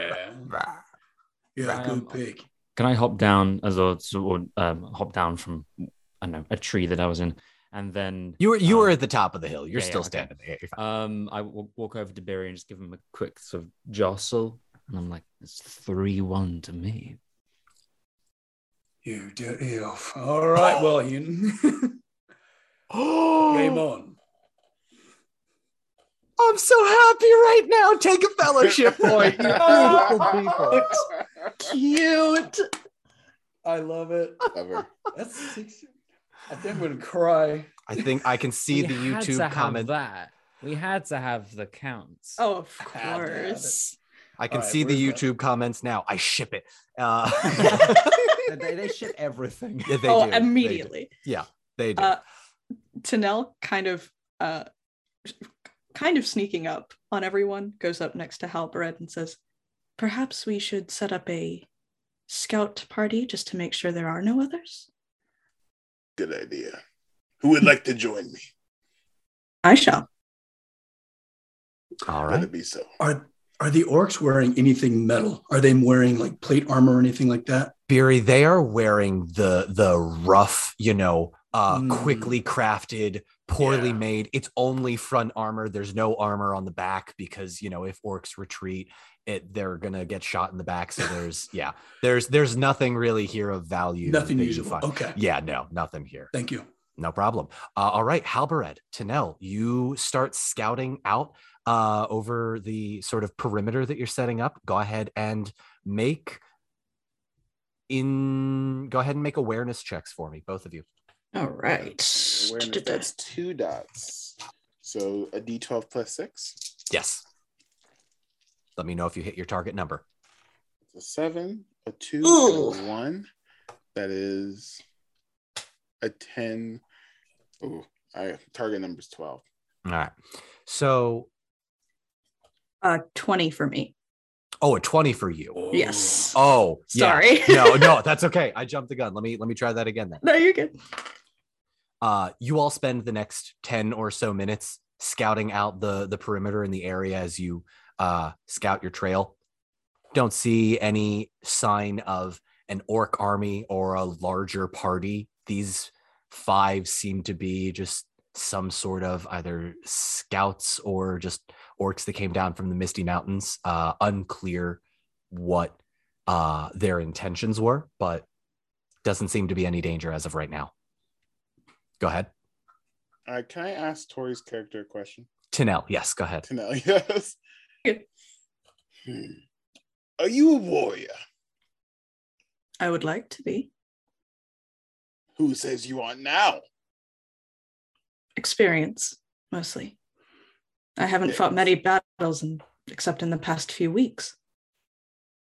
yeah, good pig. Can I hop down as a or um, hop down from I don't know a tree that I was in, and then You were you were um, at the top of the hill. You're yeah, yeah, still okay. standing there. You're. Um, I w- walk over to Barry and just give him a quick sort of jostle, and I'm like, "It's three one to me." You dirty elf. All right, well, Ian. Game on. I'm so happy right now. Take a fellowship point. You beautiful people. Cute. I love it. Clever. That's six. I think I'm gonna cry. I think I can see We the had to YouTube have comment. that. We had to have the counts. Oh, of Had to have it. course. I can All right, see the where's that? YouTube comments now. I ship it. Uh, they, they ship everything. yeah, they oh, do. They do. immediately. They do. Uh, Tanel kind of uh kind of sneaking up on everyone, goes up next to Halbarad and says, Perhaps we should set up a scout party just to make sure there are no others. Good idea. Who would like to join me? I shall. All Let be so. Are are the orcs wearing anything metal? Are they wearing like plate armor or anything like that? Beery, they are wearing the the rough, you know, uh Mm. quickly crafted, poorly Yeah. made. It's only front armor. There's no armor on the back because, you know, if orcs retreat, it they're gonna get shot in the back. So there's yeah, there's there's nothing really here of value. Nothing that you usable. find. Okay. Yeah, no, nothing here. Thank you. No problem. Uh, all right, Halbarad, Tanel, you start scouting out uh, over the sort of perimeter that you're setting up. Go ahead and make in. Go ahead and make awareness checks for me, both of you. All right. Awareness, that's two dots. So a D12 plus six. Yes. Let me know if you hit your target number. It's a seven, a two, Ooh. and a one. That is a 10. Ooh, I target number is 12. All right. So, Uh 20 for me. oh, a twenty for you. Yes. Oh, yeah. Sorry. no, no, that's okay. I jumped the gun. Let me let me try that again then. No, you're good. uh, you all spend the next 10 or so minutes scouting out the the perimeter in the area as you uh, scout your trail don't see any sign of an orc army or a larger party these five seem to be just some sort of either scouts or just orcs that came down from the misty mountains uh, unclear what uh, their intentions were but doesn't seem to be any danger as of right now Go ahead. Right, can I ask Tori's character a question? Tanel, yes, go ahead. Know, yes. Hmm. Are you a warrior? I would like to be. Who says you aren't now? Experience, mostly. I haven't fought many battles in, except in the past few weeks.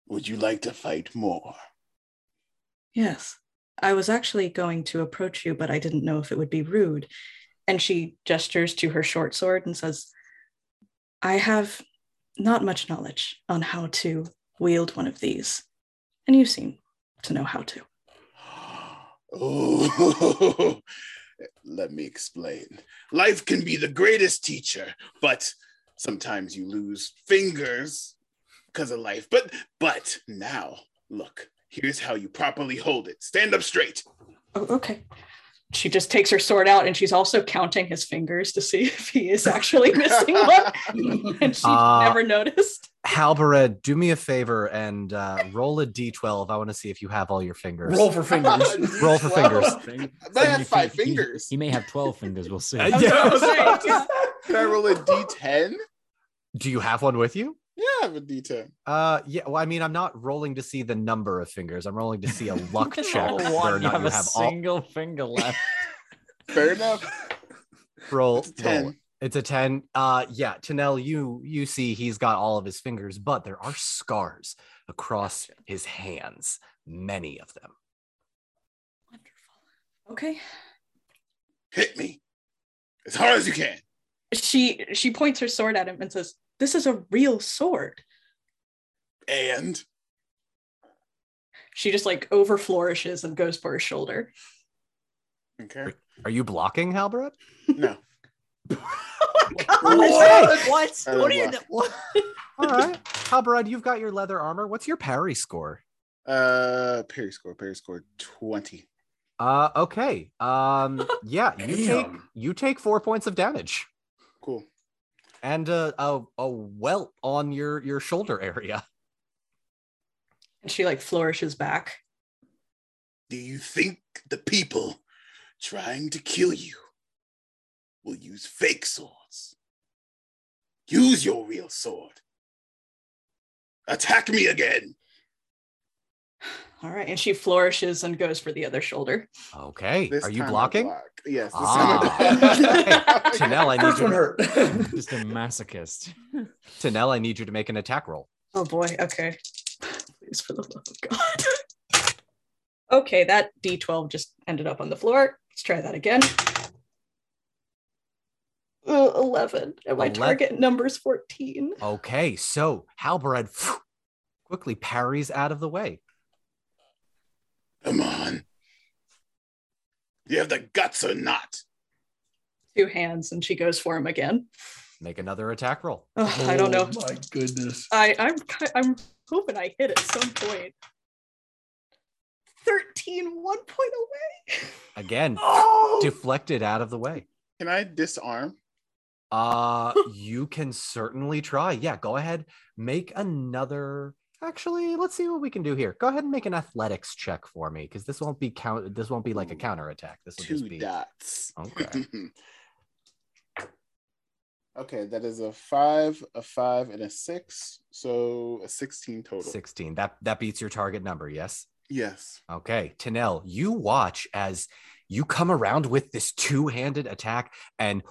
Would you like to fight more? Yes. I was actually going to approach you, but I didn't know if it would be rude. And she gestures to her short sword and says, I have not much knowledge on how to wield one of these. And you seem to know how to. Oh, let me explain. Life can be the greatest teacher, but sometimes you lose fingers because of life. But but now, look, here's how you properly hold it. Stand up straight. Oh, okay. She just takes her sword out and she's also counting his fingers to see if he is actually missing one. And she Uh, never noticed. Halbarad, do me a favor and uh, roll a d12. I want to see if you have all your fingers. Roll for fingers. Roll for fingers. I have five he- fingers. He, may have 12 fingers. We'll see. I was yeah. gonna say, yeah. Can I roll a d10? Do you have one with you? Yeah, I have a d10. Uh, yeah. Well, I mean, I'm not rolling to see the number of fingers. I'm rolling to see a luck check Oh, whether or one, you have you a all. single finger left. Fair enough. Roll, It's a 10. it. It's a 10. Uh yeah, Tanel, you you see he's got all of his fingers, but there are scars across his hands, many of them. Wonderful. Okay. Hit me as hard as you can. She she points her sword at him and says, This is a real sword. And She just like over flourishes and goes for her shoulder. okay, Are you blocking Halbarad? no. what? I don't What are you? block. What? All right. Halbarad, you've got your leather armor. What's your parry score? Uh, parry score. parry score twenty. Uh okay. Um yeah, you take you take 4 points of damage Cool. And uh, a a welt on your your shoulder area. And she like flourishes back. Do you think the people trying to kill you will use fake swords? Use your real sword. Attack me again. All right. And she flourishes and goes for the other shoulder. Okay. This Are you blocking? block. Yes. Ah. time I block. Tanel, I need First you one to, hurt. Just a masochist. Tanel, I need you to make an attack roll. Oh boy. Okay. Please, for the love of God. okay, that D12 just ended up on the floor. Let's try that again. Uh, 11. And my 11. target number's 14. Okay, so Halbarad quickly parries out of the way. Come on. You have the guts or not? Two hands, and she goes for him again. Make another attack roll. Ugh, I don't know. Oh my goodness. I, I'm I'm hoping I hit at some point. 13, one point away. Again, Oh, deflected out of the way. Can I disarm? Uh, you can certainly try. Yeah, go ahead. Make another. Actually, let's see what we can do here. Go ahead and make an athletics check for me, because this won't be count. This won't be like a counter attack. This will Two just be. dots. Okay. okay, that is a five, a five, and a six. So a 16 total. 16. That that beats your target number, yes? Yes. Okay, Tanel, you watch as you come around with this two-handed attack and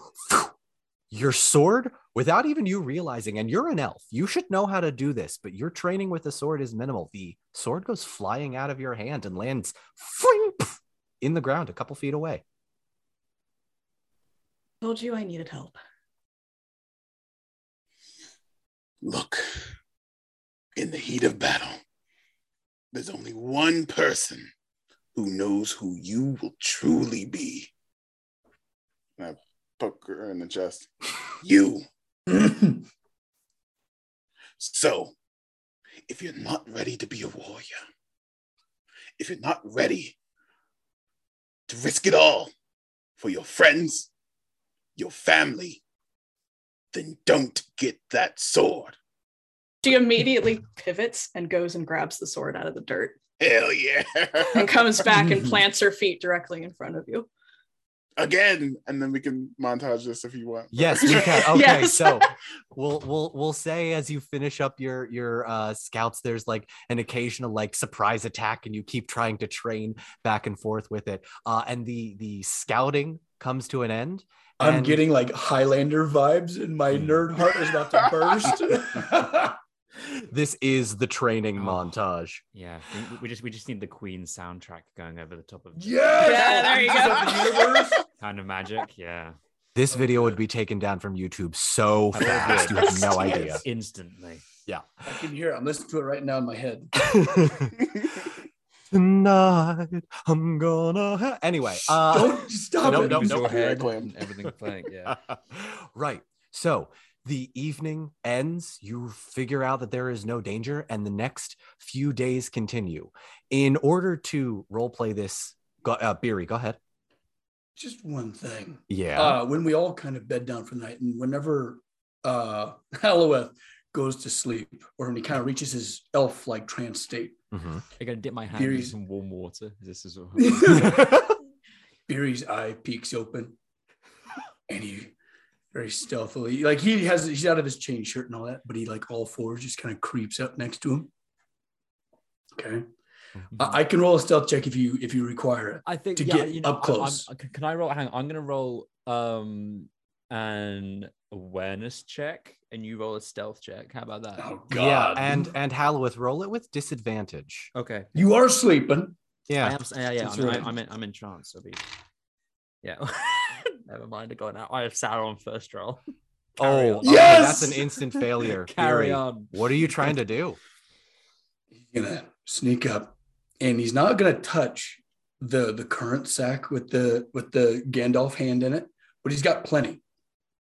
your sword without even you realizing and you're an elf. You should know how to do this, but your training with the sword is minimal. The sword goes flying out of your hand and lands fring, pff, in the ground a couple feet away. Told you I needed help. Look, in the heat of battle, there's only one person who knows who you will truly be. And I poke her in the chest. You. So, if you're not ready to be a warrior, if you're not ready to risk it all for your friends, your family, then don't get that sword. She immediately pivots and goes and grabs the sword out of the dirt Hell yeah. and comes back and plants her feet directly in front of you. Again, and then we can montage this if you want. Yes, we can. Okay, Yes. so we'll we'll we'll say as you finish up your your uh scouts, there's like an occasional like surprise attack, and you keep trying to train back and forth with it. Uh, and the the scouting comes to an end. I'm and- getting like Highlander vibes, and my Hmm. nerd heart is about to burst. This is the training Oh. montage. Yeah, we, we just we just need the Queen soundtrack going over the top of yes! Yeah, there you go. the kind of magic. Yeah, This video would be taken down from YouTube so Oh, fast. You have no Yes. idea. instantly. Yeah. I can hear it. I'm listening to it right now in my head. Tonight I'm gonna. Ha-. Anyway, uh, Don't stop Nope, it. nope, Use nope. your head Copyright and everything playing. Yeah. right. So the evening ends. You figure out that there is no danger, and the next few days continue. In order to role play this, go, uh, Beery, go ahead. Just one thing. Yeah. Uh, when we all kind of bed down for the night, and whenever uh, Halloweth goes to sleep, or when he kind of reaches his elf-like trance state, Mhm. I gotta dip my hand in some warm water. This is Beery's eye peeks open, and he very stealthily, like he has, he's out of his chain shirt and all that, but he like all fours just kind of creeps up next to him. Okay, I, I can roll a stealth check if you if you require it. I think to yeah, get you know, up I- I'm- close. can- can I roll? Hang on, I'm gonna roll um an awareness check, and you roll a stealth check. How about that? Oh God! yeah, God! and and Halloweth, roll it with disadvantage. Okay. you are sleeping. I Yeah. am, yeah, yeah. I'm, right. I'm, I'm in, I'm in trance. So be. Yeah. Never mind. I got now. I have Sauron on first roll. Carry Oh, on. okay, Yes! that's an instant failure. Carry Beery, on. What are you trying to do? He's gonna sneak up, and he's not gonna touch the the current sack with the with the Gandalf hand in it, but he's got plenty.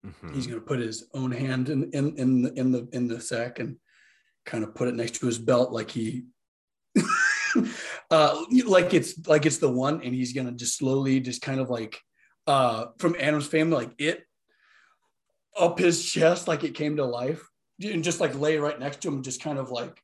Mhm. He's gonna put his own hand in in in the in the in the sack and kind of put it next to his belt like he uh like it's like it's the one and he's gonna just slowly just kind of like uh from Addams Family like it up his chest like it came to life and just like lay right next to him just kind of like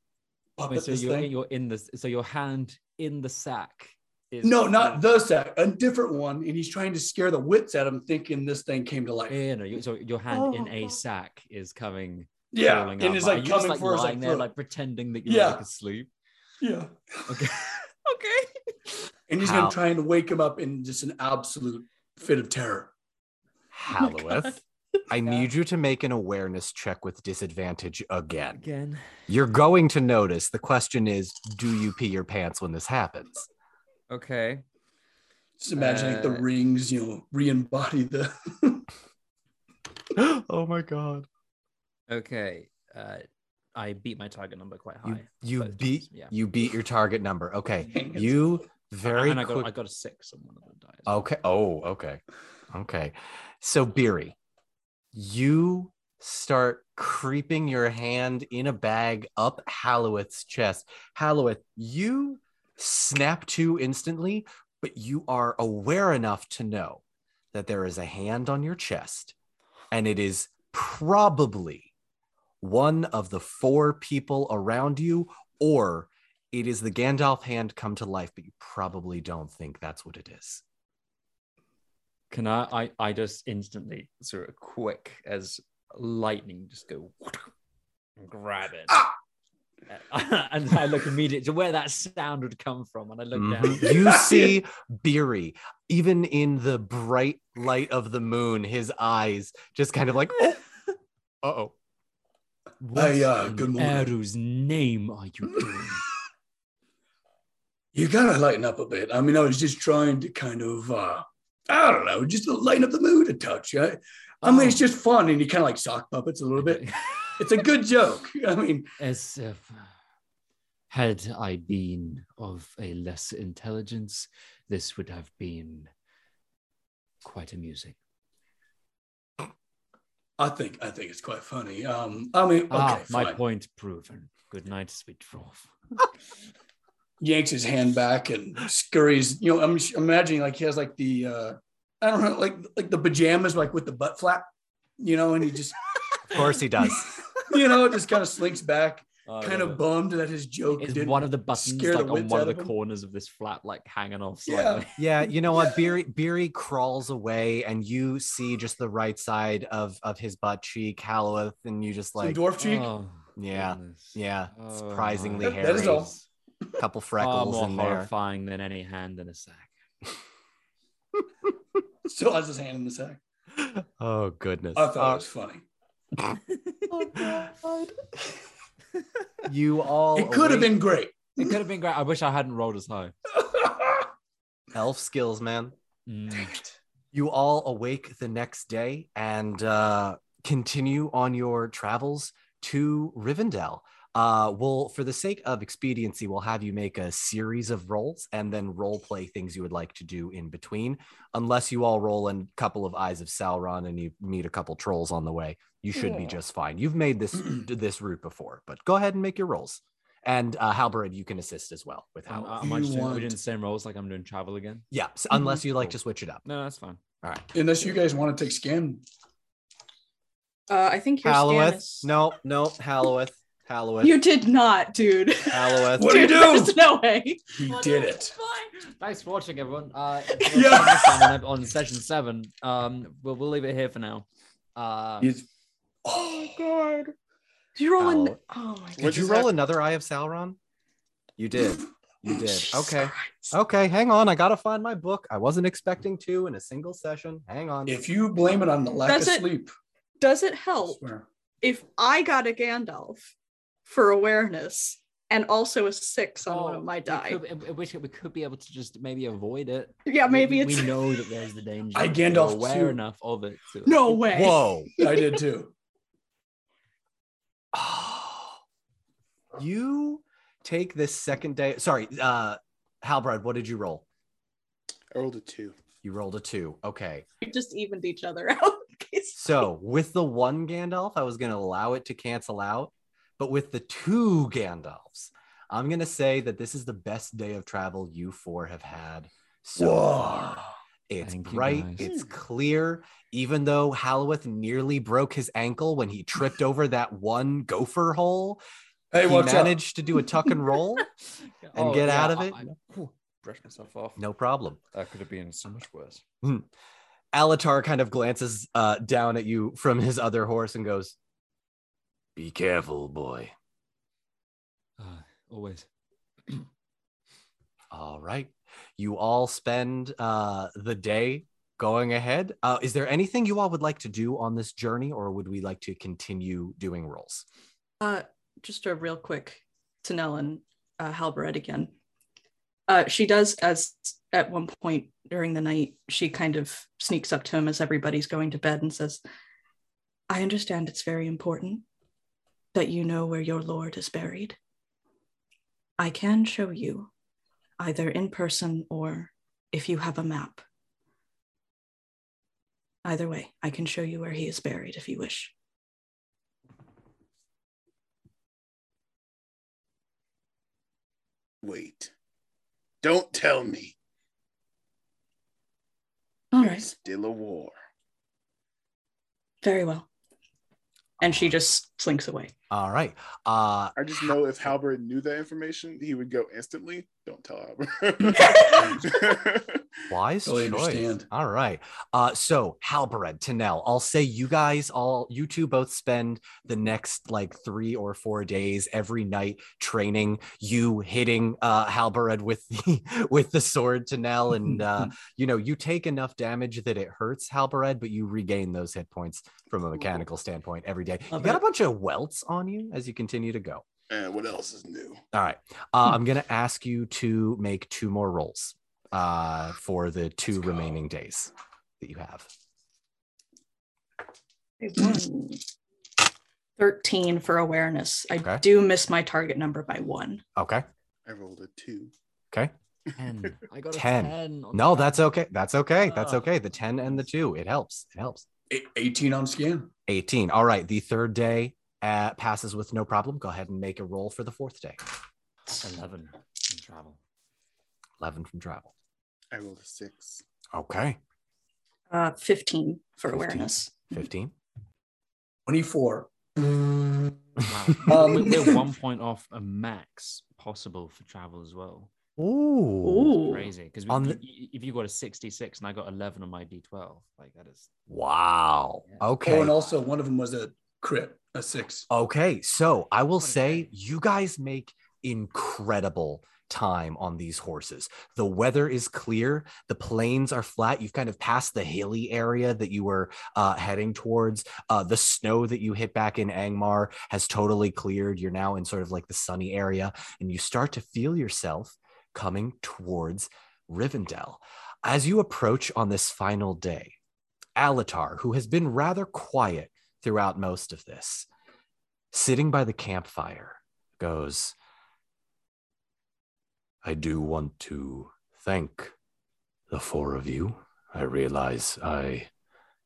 puppet Wait, so this you're, thing. you're in the so your hand in the sack is No, not the sack, a different one. And he's trying to scare the wits out of him, thinking this thing came to life. Yeah, yeah, no. you- So your hand in Oh. a sack is coming. Yeah, and up. it's Are like you just, coming for his lying like there, like pretending that you're Yeah. like asleep. yeah. Okay. okay. And he's How- gonna try and wake him up in just an absolute fit of terror. Halloweth. I need you to make an awareness check with disadvantage again. Again. You're going to notice. The question is, do you pee your pants when this happens? Okay. Just imagine like the Uh, rings, you know, re-embody the. oh my god. Okay. Uh, I beat my target number quite high. you both beat times, Yeah. you beat your target number. Okay. Dang it. You very and I got quick- I got a six on one of the dice. Okay. Oh, okay. Okay. So, Beery, you start creeping your hand in a bag up Halloweth's chest. Halloweth, you snap to instantly, but you are aware enough to know that there is a hand on your chest, and it is probably one of the four people around you, or it is the Gandalf hand come to life, but you probably don't think that's what it is. Can I, I? I just instantly sort of quick as lightning just go and grab it. Ah! and I look immediately to where that sound would come from, and I look Mhm. down. You see Beery, even in the bright light of the moon, his eyes just kind of like, oh, uh oh. What Hey, uh, good morning. Eru's name are you doing? You gotta lighten up a bit. I mean, I was just trying to kind of, uh, I don't know, just to lighten up the mood a touch. I, I mean, it's just fun, and you kind of like sock puppets a little bit. It's a good joke. I mean, As if had I been of a lesser intelligence, this would have been quite amusing. I think I think it's quite funny. Um, I mean, okay, ah, my fine. point proven. Good night, sweet dwarf. yanks his hand back and scurries. You know, I'm sh- imagining like he has like the uh I don't know, like like the pajamas like with the butt flap, you know, and he just Of course he does. you know, just kind of slinks back, I kind love of it. bummed that his joke Is didn't one of the buttons scare the on one of the him. corners of this flat, like hanging off Yeah. slightly? Yeah, you know what? Beery Beery crawls away and you see just the right side of of his butt cheek, Halloweth, and you just Some like dwarf cheek. Oh, Yeah, goodness. yeah, Oh, surprisingly That- hairy. that is all. Couple Far freckles more in there. horrifying than any hand in a sack. Still has his hand in the sack. Oh goodness. I thought Uh, it was funny. you all It could have awake- been great. It could have been great. I wish I hadn't rolled as high. elf skills, man. Mm. you all awake the next day and uh, continue on your travels to Rivendell. Uh, we'll, for the sake of expediency, we'll have you make a series of rolls and then role play things you would like to do in between. Unless you all roll a couple of Eyes of Sauron and you meet a couple trolls on the way, you should be just fine. You've made this this route before, but go ahead and make your rolls. And uh, Halbarad, you can assist as well with Um, how. am I You just doing, are we want- doing the same roles like I'm doing travel again? yeah, s- unless you like Cool. to switch it up. No, that's fine. All right. Unless you guys want to take scan. Uh, I think your scan Halloweth. is... No, no, Halloweth. Halloweth. You did not, dude. Halloweth. What do you Dude, do? There's no way. He did it. Thanks for watching, everyone. Uh, Yeah. next time on, on session seven. Um, we'll, we'll leave it here for now. Uh, He's- Oh my god. Did you roll in? Ow. Oh my god. Did you roll happened? another Eye of Sauron? You did. You did. Okay. Okay. Hang on. I gotta find my book. I wasn't expecting to in a single session. Hang on. If you blame it on the lack Does of it- sleep, Does it help swear. if I got a Gandalf for awareness and also a six on one oh, of my we die? could- I wish we could be able to just maybe avoid it. Yeah, maybe we, it's we know that there's the danger. I We're Gandalf aware too. enough of it. To, no way. Whoa. I did too. you take this second day. Sorry, uh, Halbarad, what did you roll? I rolled a two. You rolled a two. Okay. We just evened each other out. So with the one Gandalf, I was going to allow it to cancel out. But with the two Gandalfs, I'm going to say that this is the best day of travel you four have had so Whoa. far. It's Thank bright, it's clear. Even though Halloweth nearly broke his ankle when he tripped over that one gopher hole, Hey, he what's up? managed to do a tuck and roll. And get out of it? I, I, whew, brush myself off. No problem. That could have been so much worse. Alatar kind of glances uh, down at you from his other horse and goes, Be careful, boy. Uh, always. All right. You all spend uh, the day going ahead. Uh, is there anything you all would like to do on this journey, or would we like to continue doing rolls? Uh, just a real quick Tanel and uh, Halbarad again. Uh, she does, as at one point during the night, she kind of sneaks up to him as everybody's going to bed and says, I understand it's very important that you know where your lord is buried. I can show you, either in person or if you have a map. Either way, I can show you where he is buried if you wish. Wait. Don't tell me. All right, Still a war. very well. And she just slinks away. All right. Uh, I just know if Halbarad knew that information, he would go instantly. Don't tell Halbarad. Wise Totally choice. understand. All right. Uh, so Halbarad, Tanel, I'll say you guys all, you two both spend the next like three or four days every night training. You hitting uh, Halbarad with the with the sword, Tanel, and uh, you know you take enough damage that it hurts Halbarad, but you regain those hit points from a mechanical standpoint every day. You got a bunch of welts on you as you continue to go. and what else is new? All right. Uh, I'm going to ask you to make two more rolls uh, for the 2 Let's go. remaining days that you have. 13 for awareness. I Okay. do miss my target number by one. Okay. I rolled a two. Okay. 10. I got a 10. 10. on No, that. that's okay. That's okay. That's Ah. okay. The 10 and the 2. It helps. It helps. 18 on skin. 18. All right. The third day uh, passes with no problem. Go ahead and make a roll for the fourth day. 11 from travel. 11 from travel. I rolled a six. Okay. Uh, 15 for 15. awareness. 15. 24. Wow. Um, we're, we're one point off a max possible for travel as well. Ooh. Ooh. Crazy. Because the- if you got a 66 and I got 11 on my D12, like that is. Wow. Yeah. Okay. Oh, and also one of them was a crit, a six. Okay, so I will What a say you guys make incredible time on these horses. The weather is clear, the plains are flat. You've kind of passed the hilly area that you were uh, heading towards. Uh, the snow that you hit back in Angmar has totally cleared. You're now in sort of like the sunny area, and you start to feel yourself coming towards Rivendell. As you approach on this final day, Alatar, who has been rather quiet throughout most of this, sitting by the campfire, goes, I do want to thank the four of you. I realize I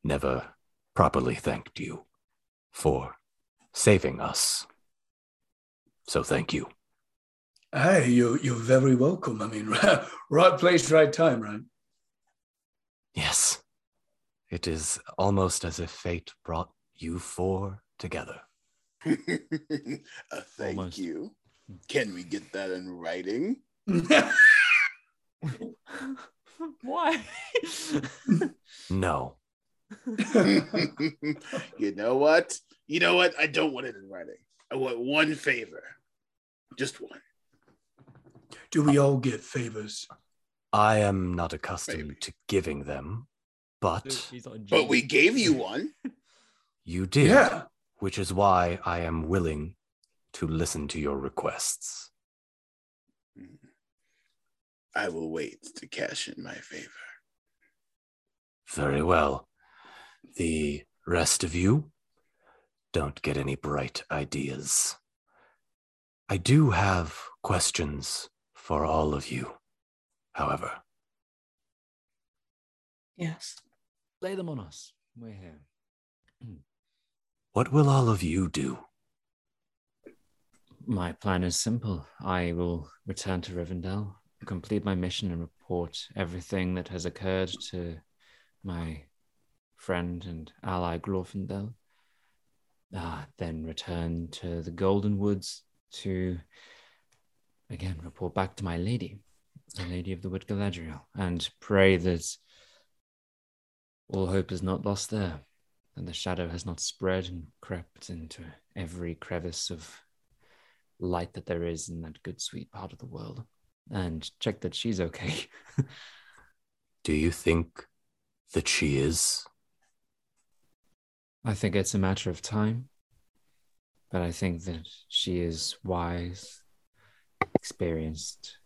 never properly thanked you for saving us. So thank you. Hey, you, you're very welcome. I mean, right place, right time, right? Yes, it is almost as if fate brought you four together. a thank Almost. you. Can we get that in writing? Why? No, you know what? You know what? I don't want it in writing. I want one favor. Just one. Do we all get favors? I am not accustomed Maybe. to giving them, but He's not a But we gave you one. You did. Yeah. which is why I am willing to listen to your requests. I will wait to cash in my favor. Very well. The rest of you don't get any bright ideas. I do have questions for all of you, however. Yes. Lay them on us. We're here. What will all of you do? My plan is simple. I will return to Rivendell, complete my mission, and report everything that has occurred to my friend and ally Glorfindel. Uh, then return to the Golden Woods to again report back to my lady, the Lady of the Wood Galadriel, and pray that all hope is not lost there, and the shadow has not spread and crept into every crevice of light that there is in that good, sweet part of the world, and check that she's okay. Do you think that she is? I think it's a matter of time, but I think that she is wise, experienced,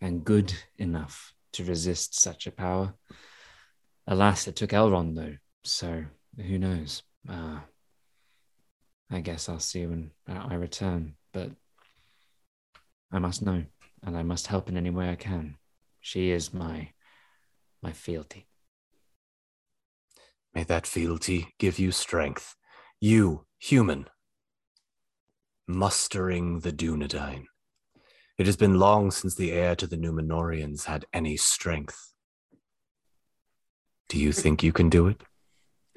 and good enough to resist such a power. Alas, it took Elrond though, so who knows? Uh, I guess I'll see when I return, but I must know, and I must help in any way I can. She is my my fealty. May that fealty give you strength. You, human, mustering the Dunedain. It has been long since the heir to the Númenóreans had any strength. Do you think you can do it?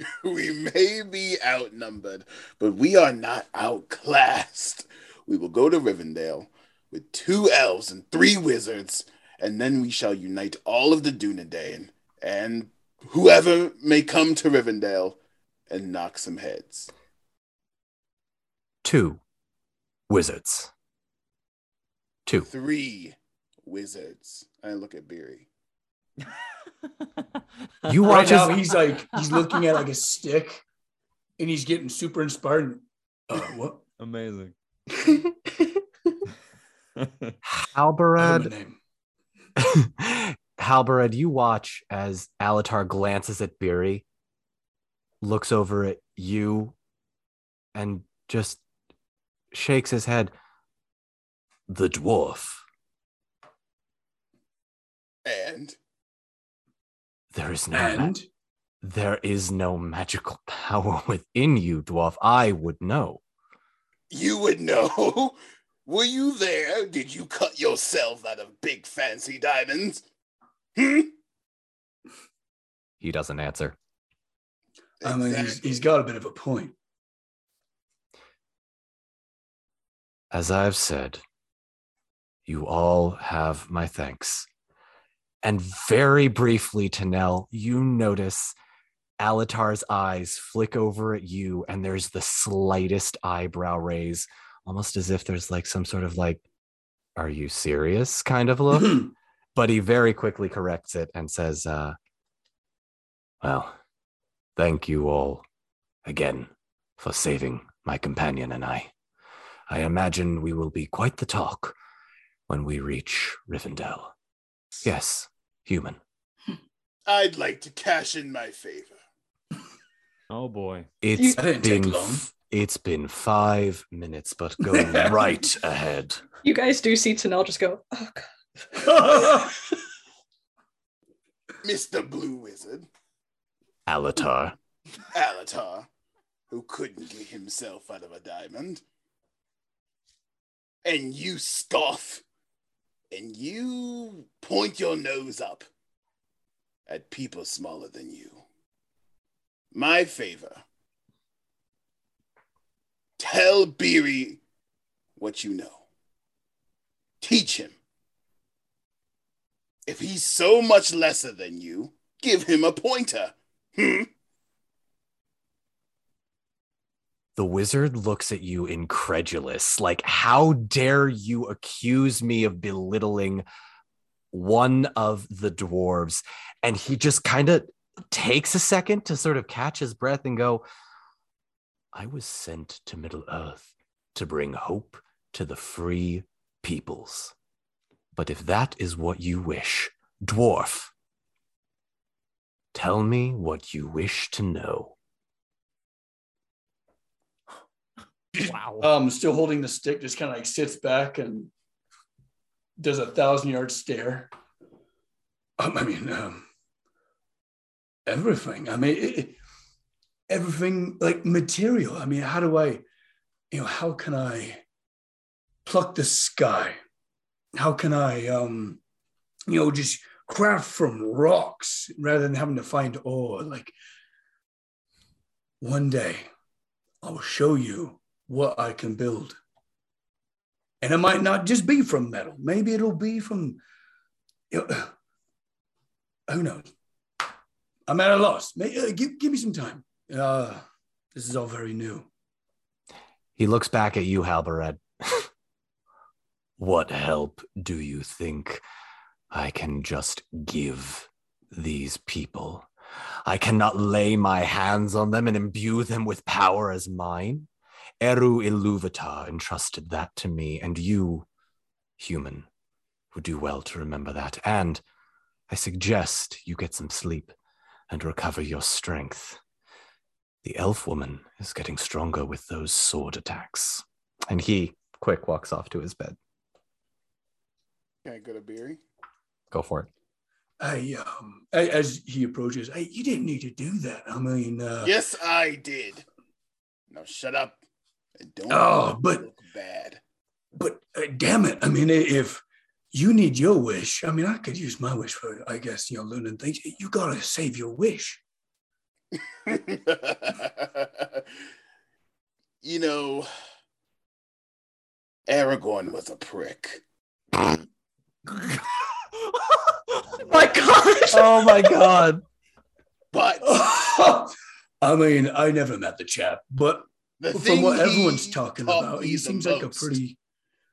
We may be outnumbered, but we are not outclassed. We will go to Rivendell with two elves and three wizards, and then we shall unite all of the Dunedain and whoever may come to Rivendell and knock some heads. Two wizards. Two. Three wizards. I look at Beery. You Right watch now, as he's like he's looking at like a stick, and he's getting super inspired. Uh, what? Amazing. I have a Halbarad. Halbarad, you watch as Alatar glances at Beery, looks over at you, and just shakes his head. The dwarf. And There is no ma- there is no magical power within you, dwarf. I would know. you would know. Were you there? Did you cut yourself out of big fancy diamonds? Hmm? He doesn't answer. I mean, he's, he's got a bit of a point. As I've said, you all have my thanks. And very briefly, Tanel, you notice Alatar's eyes flick over at you, and there's the slightest eyebrow raise, almost as if there's like some sort of like, are you serious kind of look? but he very quickly corrects it and says, uh, Well, thank you all again for saving my companion and I. I imagine we will be quite the talk when we reach Rivendell. Yes, human. I'd like to cash in my favor. Oh boy. It's That been long. it's been five minutes, but go right ahead. You guys do see Tanel just go, oh god. Mr. Blue Wizard, Alatar. Alatar, who couldn't get himself out of a diamond. And you scoff. And you point your nose up at people smaller than you. My favor. Tell Beery what you know. Teach him. If he's so much lesser than you, give him a pointer. Hmm? The wizard looks at you incredulous, like, how dare you accuse me of belittling one of the dwarves? And he just kind of takes a second to sort of catch his breath and go, I was sent to Middle Earth to bring hope to the free peoples. But if that is what you wish, dwarf, tell me what you wish to know. Wow. um, still holding the stick, just kind of like sits back and does a thousand yard stare. Um, I mean, um, everything. I mean, it, everything like material. I mean, how do I, you know, how can I pluck the sky? How can I, um, you know, just craft from rocks rather than having to find ore? Like, one day I'll show you what I can build. And it might not just be from metal. Maybe it'll be from, you know, who knows? I'm at a loss. Uh, give, give me some time. Uh, this is all very new. He looks back at you, Halbarad. what help do you think I can just give these people? I cannot lay my hands on them and imbue them with power as mine. Eru Iluvatar entrusted that to me, and you, human, would do well to remember that. And I suggest you get some sleep and recover your strength. The elf woman is getting stronger with those sword attacks. And he, quick, walks off to his bed. Can I go to Beery? Go for it. I um a- as he approaches, hey, you didn't need to do that. I mean, uh, yes, I did. Now shut up and don't Oh, but- look bad. but uh, damn it, I mean, if you need your wish, I mean, I could use my wish for, I guess, you know, learning things. You gotta save your wish. you know, Aragorn was a prick. my gosh. oh my god. But I mean, I never met the chap, but the from thing what everyone's talking about, he seems like a pretty.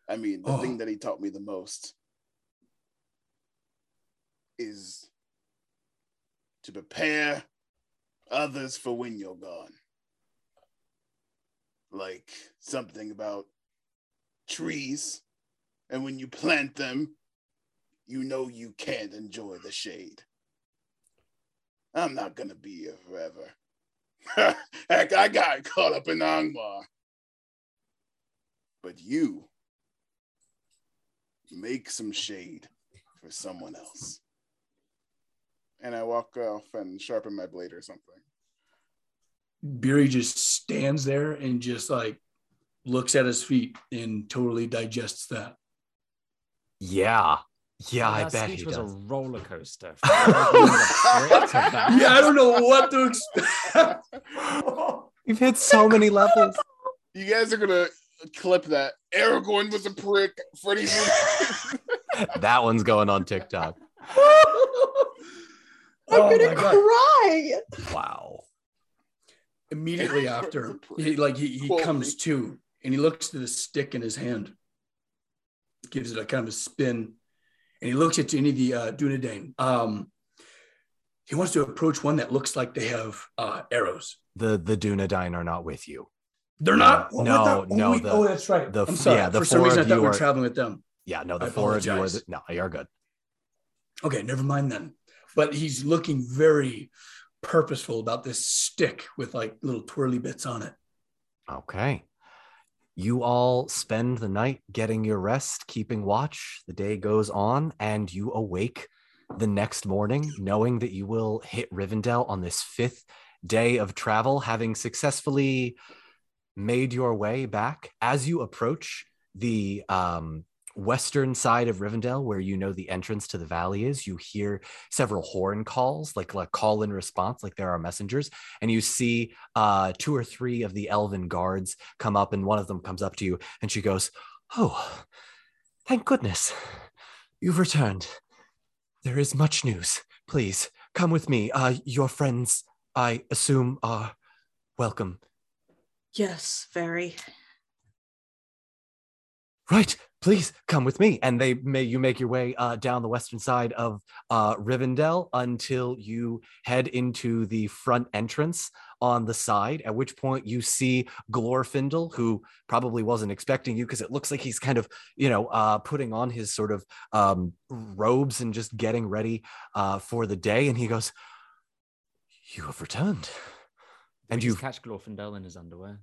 I mean, the Oh. thing that he taught me the most is to prepare others for when you're gone. Like something about trees, and when you plant them, you know you can't enjoy the shade. I'm not gonna be here forever. Heck, I got caught up in Angmar. But you make some shade for someone else. And I walk off and sharpen my blade or something. Beery just stands there and just like looks at his feet and totally digests that. Yeah. Yeah, I bet speech he was does. a roller coaster. from Aragorn the prick to that. Yeah, I don't know what to expect. We've hit so many levels. You guys are gonna clip that. Aragorn was a prick. Freddy's that one's going on TikTok. I'm Oh gonna my God. cry. Wow. Immediately after, he like he, he Quote comes me. to and he looks to the stick in his hand, gives it a kind of a spin, and he looks at any of the uh, Dunedain. Um, he wants to approach one that looks like they have uh, arrows. The the Dunedain are not with you. They're not. No, Oh, no, oh, no, wait, the- oh, that's right. the- I'm sorry. yeah, the For some reason, I thought we were are- traveling with them. Yeah, no, the I four of you are the, no, you're good. Okay, never mind then. But he's looking very purposeful about this stick with like little twirly bits on it. Okay. You all spend the night getting your rest, keeping watch. The day goes on, and you awake the next morning knowing that you will hit Rivendell on this fifth day of travel, having successfully made your way back. As you approach the um, western side of Rivendell, where you know the entrance to the valley is, you hear several horn calls, like a call in response, like there are messengers, and you see uh, two or three of the elven guards come up, and one of them comes up to you, and she goes, "Oh, thank goodness, you've returned. There is much news. Please come with me. Uh, your friends, I assume, are welcome. Yes, very. Right, please come with me. And they may you make your way uh, down the western side of uh, Rivendell until you head into the front entrance on the side. At which point you see Glorfindel, who probably wasn't expecting you because it looks like he's kind of you know uh, putting on his sort of um, robes and just getting ready uh, for the day. And he goes, "You have returned." And you you catch Glorfindel in his underwear?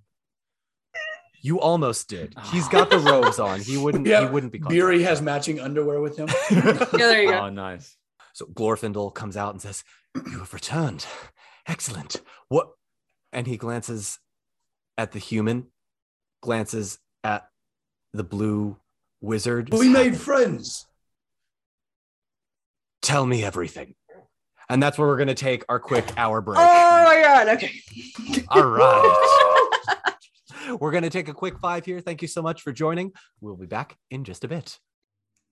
You almost did. He's got the robes on. He wouldn't. Yeah, he wouldn't be. caught Beery has matching underwear with him. Yeah, there you go. Oh, nice. So Glorfindel comes out and says, "You have returned. Excellent. What?" And he glances at the human, glances at the blue wizard. we made friends. Tell me everything. And that's where we're going to take our quick hour break. Oh my god. Okay. All right. We're going to take a quick five here. Thank you so much for joining. We'll be back in just a bit.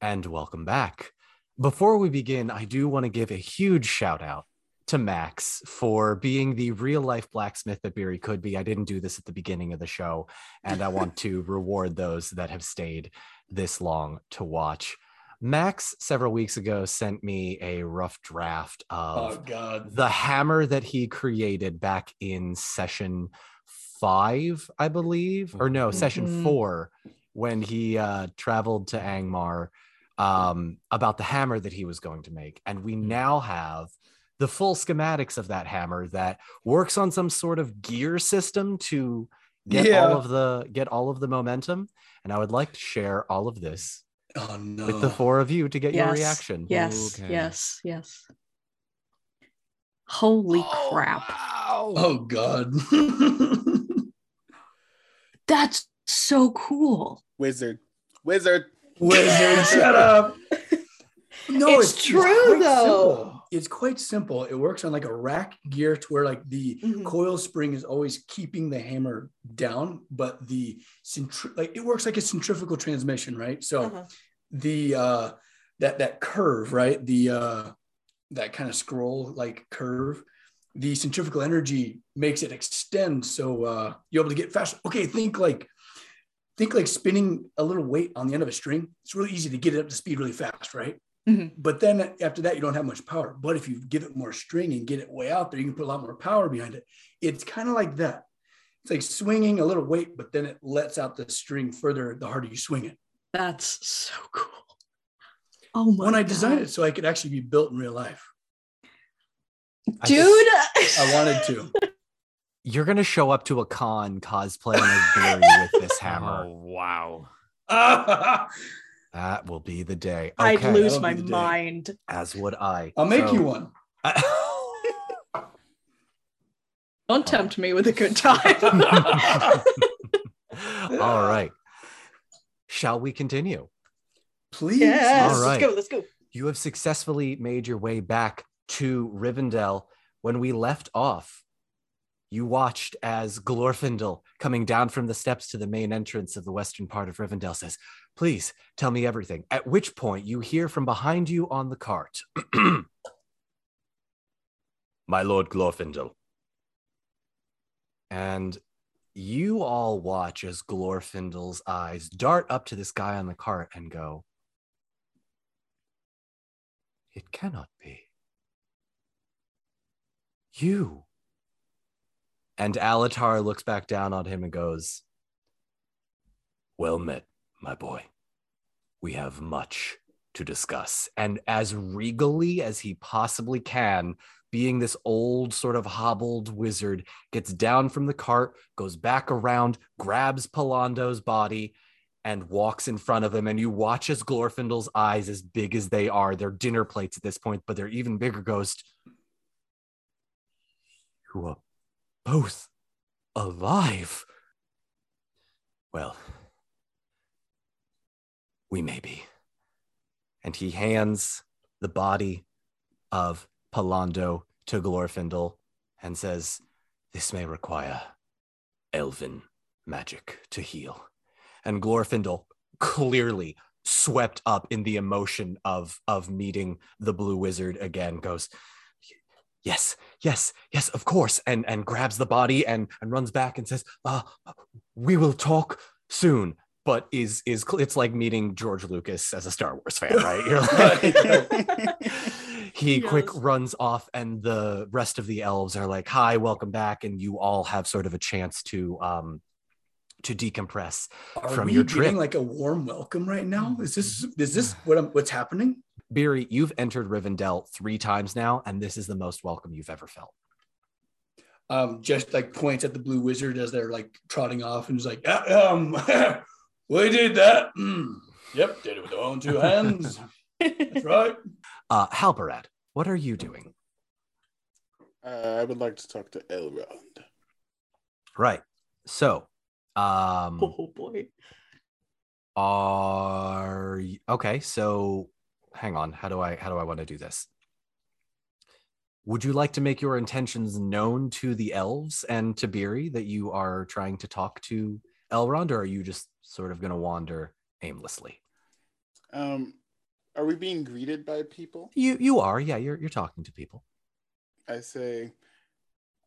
And welcome back. Before we begin, I do want to give a huge shout out to Max for being the real life blacksmith that Beery could be. I didn't do this at the beginning of the show, and I want to reward those that have stayed this long to watch. Max several weeks ago sent me a rough draft Oh of God. the hammer that he created back in session five, I believe, or no, session Mhm. four, when he uh, traveled to Angmar um, about the hammer that he was going to make. And we now have the full schematics of that hammer that works on some sort of gear system to get Yeah. all of the get all of the momentum. And I would like to share all of this Oh no. with the four of you to get your reaction. Yes, Okay. yes, yes. Holy Oh, crap. wow. Oh God. That's so cool. Wizard. Wizard. Wizard, shut up. No, It's true, quite though. simple. It's quite simple. It works on like a rack gear to where like the Mhm. coil spring is always keeping the hammer down, but the centri- like it works like a centrifugal transmission, right? So Uh-huh. the uh that that curve, right? The uh that kind of scroll like curve, the centrifugal energy makes it extend so uh you're able to get faster. Okay, think like think like spinning a little weight on the end of a string. It's really easy to get it up to speed really fast, right? Mhm. But then after that, you don't have much power. But if you give it more string and get it way out there, you can put a lot more power behind it. It's kind of like that. It's like swinging a little weight, but then it lets out the string further the harder you swing it. That's so cool. Oh my when I designed God. it so I could actually be built in real life. I Dude, just- I wanted to. You're gonna show up to a con cosplaying as Barry with this hammer. Oh, wow. That will be the day. I'd lose my be the day. mind. as would I. I'll make So- you one. Don't tempt me with a good oh. time. All right. Shall we continue? Please. yes, All right. let's go. Let's go. You have successfully made your way back to Rivendell. When we left off, you watched as Glorfindel, coming down from the steps to the main entrance of the western part of Rivendell, says, Please tell me everything. At which point you hear from behind you on the cart, My Lord Glorfindel. And you all watch as Glorfindel's eyes dart up to this guy on the cart and go, It cannot be. You. And Alatar looks back down on him and goes, Well met, my boy. We have much to discuss. And as regally as he possibly can, being this old, sort of hobbled wizard, gets down from the cart, goes back around, grabs Pallando's body, and walks in front of him. And you watch as Glorfindel's eyes, as big as they are, they're dinner plates at this point, but they're even bigger, goes, You are both alive. Well, we may be. And he hands the body of Pallando to Glorfindel and says, This may require elven magic to heal. And Glorfindel clearly swept up in the emotion of of meeting the blue wizard again goes yes yes yes of course and and grabs the body and and runs back and says uh we will talk soon. But is is it's like meeting george lucas as a star wars fan right? You're like he quick runs off and the rest of the elves are like hi welcome back and you all have sort of a chance to um to decompress Are from we your getting like a warm welcome right now? Is this is this what I'm, what's happening? Beery, you've entered Rivendell three times now, and this is the most welcome you've ever felt. Um, just like points at the blue wizard as they're like trotting off and is like, "Ah, um, we did that. Mm. Yep, did it with our own two hands. That's right. Uh, Halbarad, what are you doing? Uh, I would like to talk to Elrond. Right. So, um, Oh boy. are y- okay. So, hang on. How do I how do I want to do this? Would you like to make your intentions known to the elves and to Beery that you are trying to talk to Elrond, or are you just sort of going to wander aimlessly? Um, are we being greeted by people? You you are, yeah. You're you're talking to people. I say,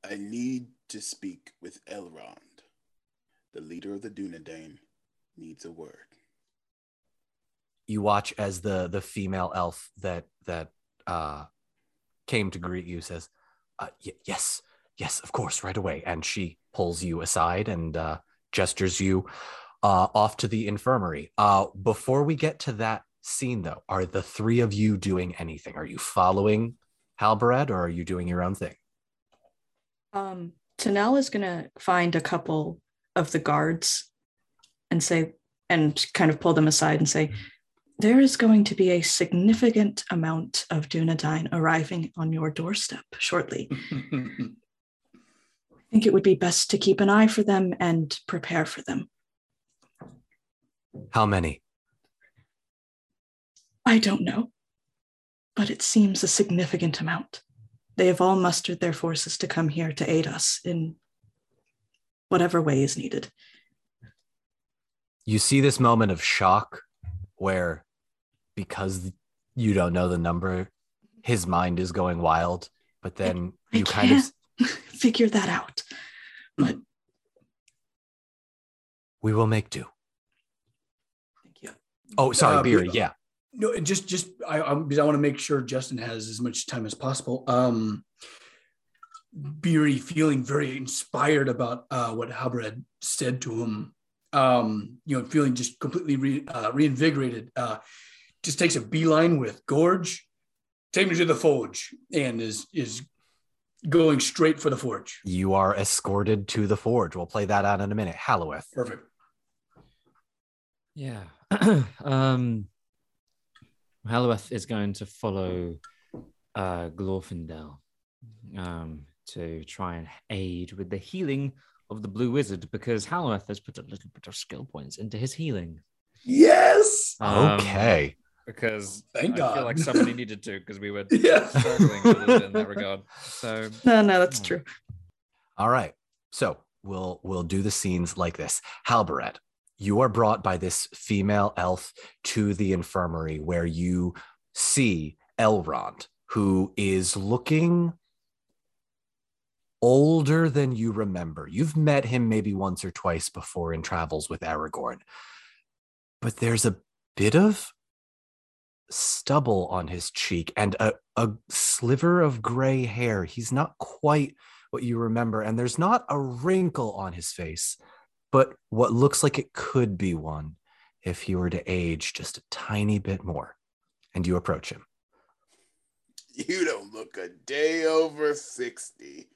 I need to speak with Elrond. The leader of the Dunedain needs a word. You watch as the the female elf that that uh came to greet you says uh, y- yes yes of course right away. And she pulls you aside and uh gestures you uh off to the infirmary. Uh before we get to that scene though are the three of you doing anything? Are you following halbarad or are you doing your own thing? Um, Tanel is gonna find a couple of the guards and say, and kind of pull them aside and say, there is going to be a significant amount of Dunedain arriving on your doorstep shortly. I think it would be best to keep an eye for them and prepare for them. how many I don't know, but it seems a significant amount. They have all mustered their forces to come here to aid us in whatever way is needed. you see this moment of shock where because you don't know the number his mind is going wild but then I you kind of can't figure that out. we will make do Thank you. oh sorry Uh, beery but- yeah No, just just I I, because I want to make sure Justin has as much time as possible. Um, Beery feeling very inspired about uh, what Halbarad said to him. Um, you know, feeling just completely re, uh, reinvigorated. Uh, just takes a beeline with Gorge, take me to the forge, and is is going straight for the forge. you are escorted to the forge we'll play that out in a minute halloweth Perfect. Yeah. um, Halloweth is going to follow uh, Glorfindel um, to try and aid with the healing of the Blue Wizard because Halloweth has put a little bit of skill points into his healing. Yes. Um, okay Because Thank I God. feel like somebody needed to because we were Yeah. struggling a little bit in that regard. So No, no, that's true. all right so we'll we'll do the scenes like this halbarad you are brought by this female elf to the infirmary where you see elrond who is looking older than you remember. You've met him maybe once or twice before in travels with Aragorn, but there's a bit of stubble on his cheek and a, a sliver of gray hair. He's not quite what you remember, and there's not a wrinkle on his face, but what looks like it could be one if he were to age just a tiny bit more. And you approach him. You don't look a day over 60.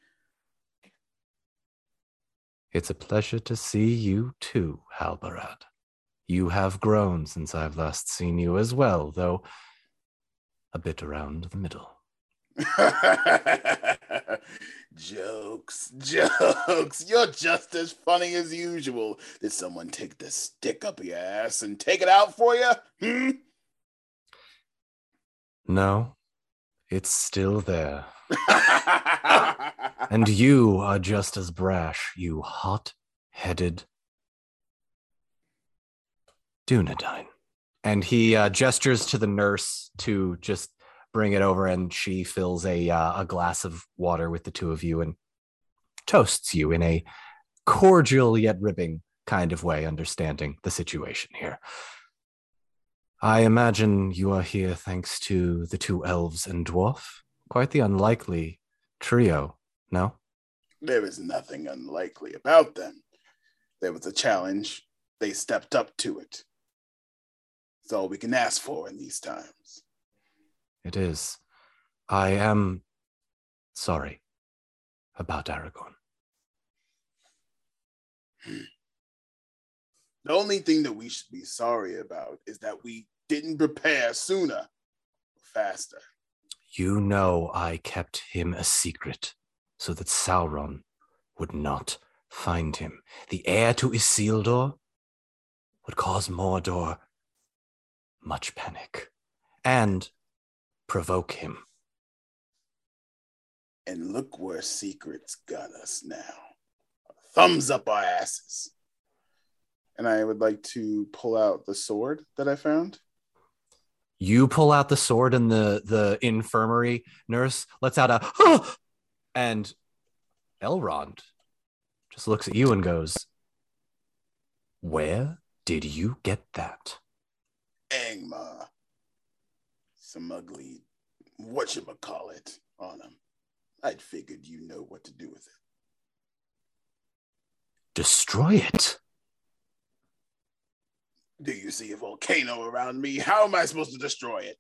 It's a pleasure to see you too, Halbarad. You have grown since I've last seen you as well, though a bit around the middle. jokes, jokes. You're just as funny as usual. Did someone take the stick up your ass and take it out for you? Hmm? No, it's still there. And you are just as brash, you hot headed Dunedain. And he uh, gestures to the nurse to just bring it over, and she fills a, uh, a glass of water with the two of you and toasts you in a cordial yet ribbing kind of way, understanding the situation here. I imagine you are here thanks to the two elves and dwarf. Quite the unlikely trio, no? there is nothing unlikely about them. There was a challenge. They stepped up to it. It's all we can ask for in these times. It is. I am sorry about Aragorn. Hmm. The only thing that we should be sorry about is that we didn't prepare sooner, faster. You know I kept him a secret so that Sauron would not find him. The heir to Isildur would cause Mordor much panic and provoke him. And look where secrets got us now. Thumbs up our asses. And I would like to pull out the sword that I found. You pull out the sword and the the infirmary nurse lets out a "Ah!" and Elrond just looks at you and goes, "Where did you get that?" Angmar. Some ugly whatchamacallit on him. I'd figured you know what to do with it. Destroy it. Do you see a volcano around me? How am I supposed to destroy it?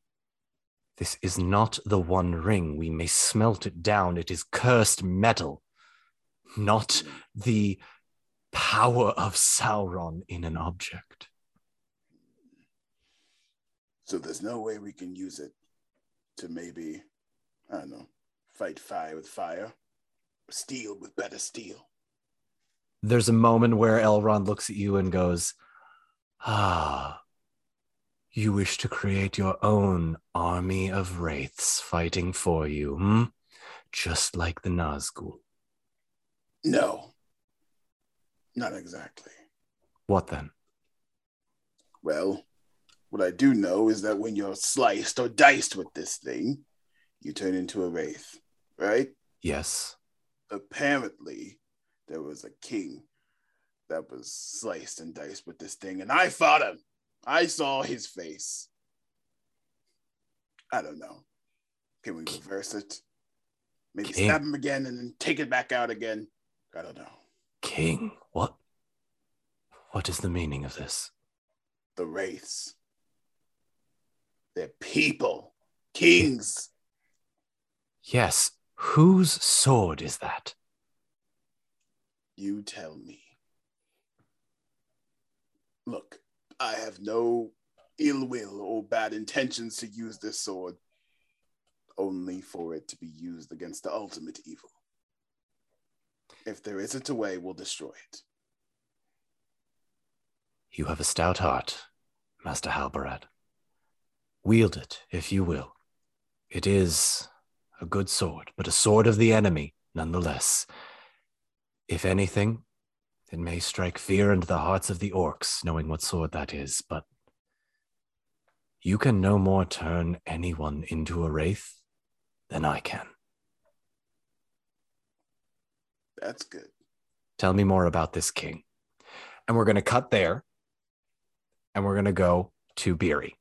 This is not the One Ring. We may smelt it down. It is cursed metal, not the power of Sauron in an object. So there's no way we can use it to maybe, I don't know, fight fire with fire, steel with better steel. There's a moment where Elrond looks at you and goes, Ah, you wish to create your own army of wraiths fighting for you, hmm? Just like the Nazgul. No, not exactly. What then? Well, what I do know is that when you're sliced or diced with this thing, you turn into a wraith, right? Yes. Apparently, there was a king that was sliced and diced with this thing, and I fought him. I saw his face. I don't know. Can we reverse it? Maybe King. stab him again and then take it back out again. I don't know. King, what? What is the meaning of this? The wraiths. They're people, kings. Yes. Whose sword is that? You tell me. Look, I have no ill will or bad intentions to use this sword, only for it to be used against the ultimate evil. If there isn't a way, we'll destroy it. You have a stout heart, Master Halbarad. Wield it, if you will. It is a good sword, but a sword of the enemy, nonetheless. If anything, it may strike fear into the hearts of the orcs, knowing what sword that is, but you can no more turn anyone into a wraith than I can. That's good. Tell me more about this king. And we're going to cut there and we're going to go to Beery.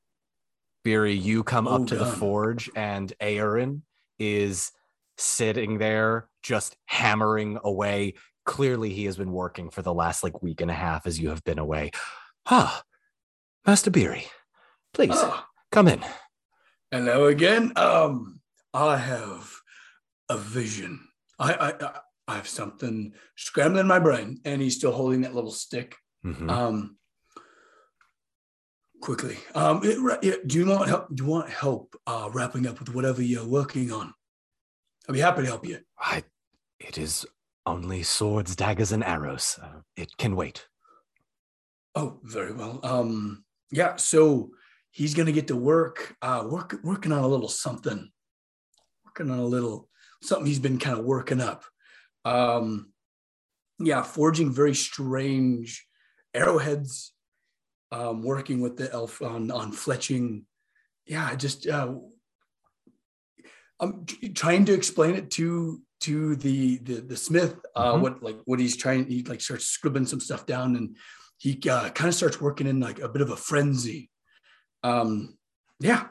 Beery, you come Oh, up to the forge and Aaron is sitting there just hammering away. Clearly, he has been working for the last like week and a half as you have been away. Ah, Master Beery, please Ah, come in. hello again. Um, I have a vision. I, I, I- I have something scrambling in my brain, and he's still holding that little stick. Mhm. Um, quickly, um, it- yeah, do you want help? Do you want help uh, wrapping up with whatever you're working on? I'd be happy to help you. I, it is only swords, daggers, and arrows. Uh, it can wait. Oh, very well. Um, yeah, so he's gonna get to work, uh, work working on a little something, working on a little something he's been kind of working up. Um, yeah, forging very strange arrowheads, um, working with the elf on on fletching. Yeah, just uh, I'm trying to explain it to to the the, the smith uh, Mhm. what like what he's trying. He like starts scribbling some stuff down and he uh, kind of starts working in like a bit of a frenzy. Um, yeah,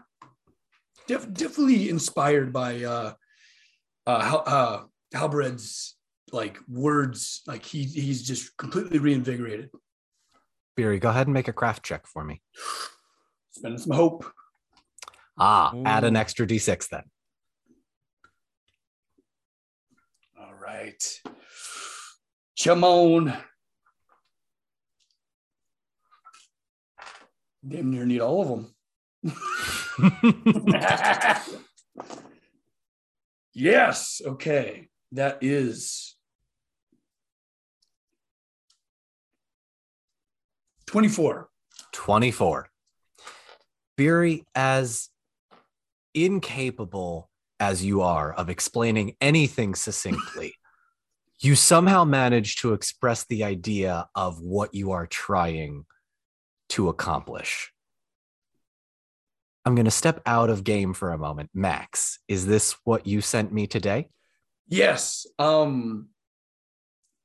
Def- definitely inspired by uh, uh, Hal- uh, Halbarad's like words. Like he he's just completely reinvigorated. Beery, go ahead and make a craft check for me. Spend some hope. Ah, add an extra d6 then. All right, come on. Damn near need all of them. yes. Okay. That is 24. 24. Beery, as incapable as you are of explaining anything succinctly, you somehow manage to express the idea of what you are trying to accomplish. I'm going to step out of game for a moment. Max, is this what you sent me today? Yes. Um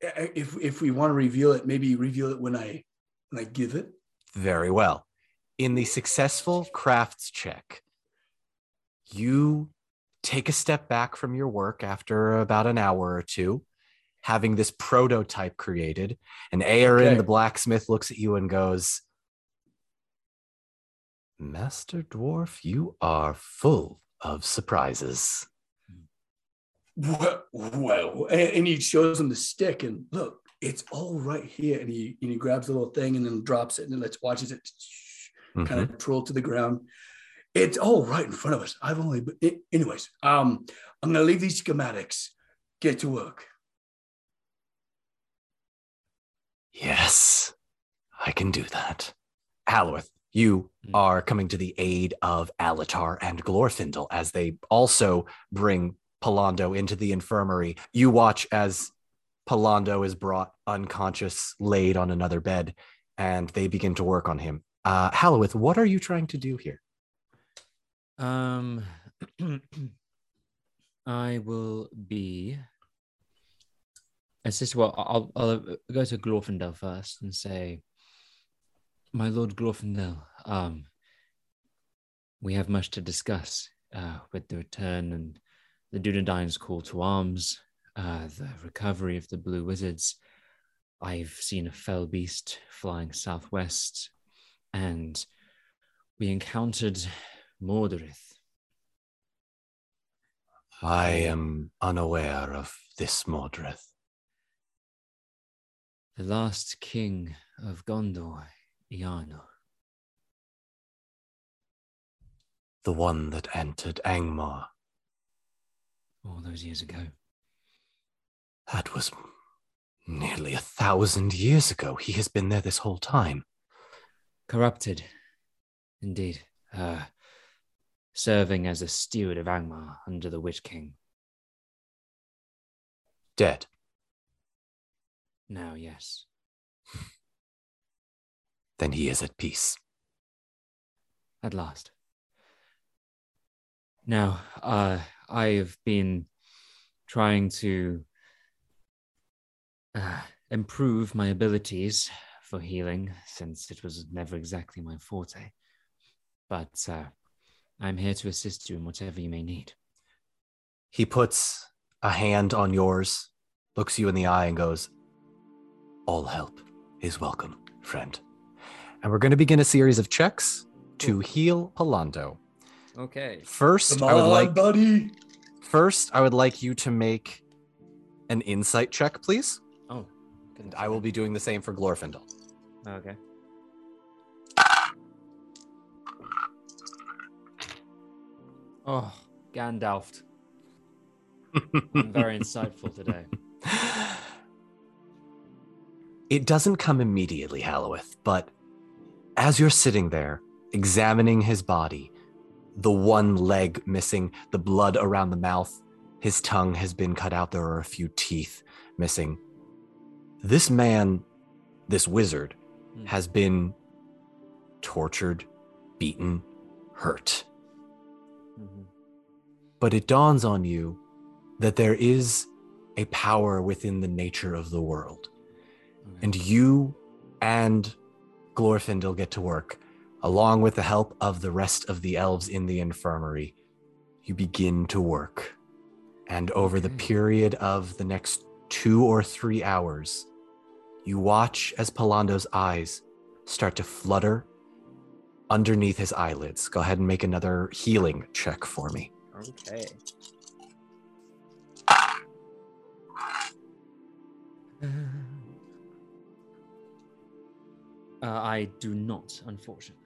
if if we want to reveal it, maybe reveal it when I when I give it. Very well. in the successful crafts check, you take a step back from your work after about an hour or two, having this prototype created. And Aaron, Okay. the blacksmith, looks at you and goes, Master Dwarf, you are full of surprises. Well, well, and, and he shows him the stick and look, it's all right here. And he and he grabs the little thing and then drops it and then let's watches it kind Mhm. of troll to the ground. It's all right in front of us. I've only, been, anyways. Um, I'm gonna leave these schematics. Get to work. Yes, I can do that. Halloweth, you Mm. are coming to the aid of Alatar and Glorfindel as they also bring Pallando into the infirmary. You watch as Pallando is brought unconscious, laid on another bed, and they begin to work on him. Uh, Halloweth, what are you trying to do here? Um, I will be. Assist. Well, I'll, I'll go to Glorfindel first and say, "My Lord Glorfindel, um, we have much to discuss uh, with the return and the Dunedain's call to arms, uh, the recovery of the Blue Wizards. I've seen a fell beast flying southwest, and we encountered Mordorith." I am unaware of this Mordrith. the last king of Gondor, Iano. The one that entered Angmar. all those years ago. That was nearly a thousand years ago. He has been there this whole time. Corrupted, indeed. Uh, serving as a steward of Angmar under the Witch King. Dead. Now, yes. Then he is at peace. At last. Now, uh, I have been trying to uh, improve my abilities for healing since it was never exactly my forte. But uh, I'm here to assist you in whatever you may need. He puts a hand on yours, looks you in the eye, and goes, All help is welcome, friend. And we're going to begin a series of checks to heal Pallando. Okay. First, Come I would on, like buddy. first I would like you to make an insight check, please. And I will be doing the same for Glorfindel. Okay. Oh, Gandalf. I'm very insightful today. It doesn't come immediately, Halloweth, but as you're sitting there examining his body, the one leg missing, the blood around the mouth, his tongue has been cut out, there are a few teeth missing. This man, this wizard, Hmm. has been tortured, beaten, hurt. Mhm. But it dawns on you that there is a power within the nature of the world. Okay. And you and Glorfindel get to work, along with the help of the rest of the elves in the infirmary. You begin to work. And over the period of the next two or three hours, you watch as Pallando's eyes start to flutter underneath his eyelids. Go ahead and make another healing check for me. Okay. Uh, I do not, unfortunately.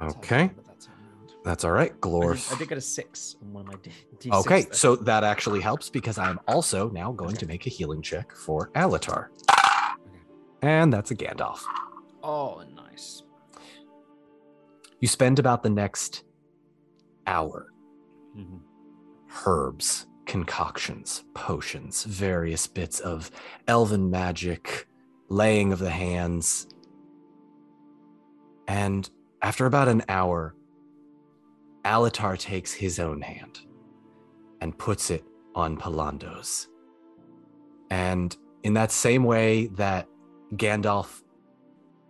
That's Okay. remember that time round. That's all right, I Glorf. did, I did get a six on one of my D- D6. Okay, though. so that actually helps because I'm also now going Okay. to make a healing check for Alatar. And that's a Gandalf. Oh, nice. You spend about the next hour Mhm. herbs, concoctions, potions, various bits of elven magic, laying of the hands. And after about an hour, Alatar takes his own hand and puts it on Pallando's. And in that same way that Gandalf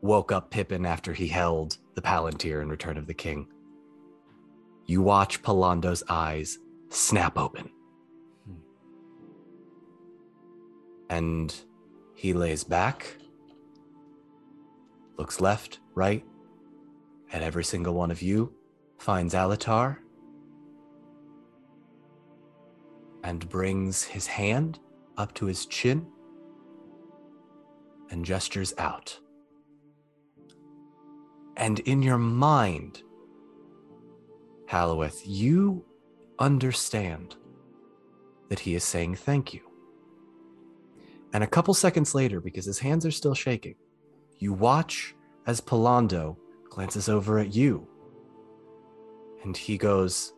woke up Pippin after he held the Palantir in Return of the King. You watch Pallando's eyes snap open. And he lays back, looks left, right, at every single one of you, finds Alatar, and brings his hand up to his chin and gestures out. And in your mind, Halloweth, you understand that he is saying thank you. And a couple seconds later, because his hands are still shaking, you watch as Pallando glances over at you. And he goes,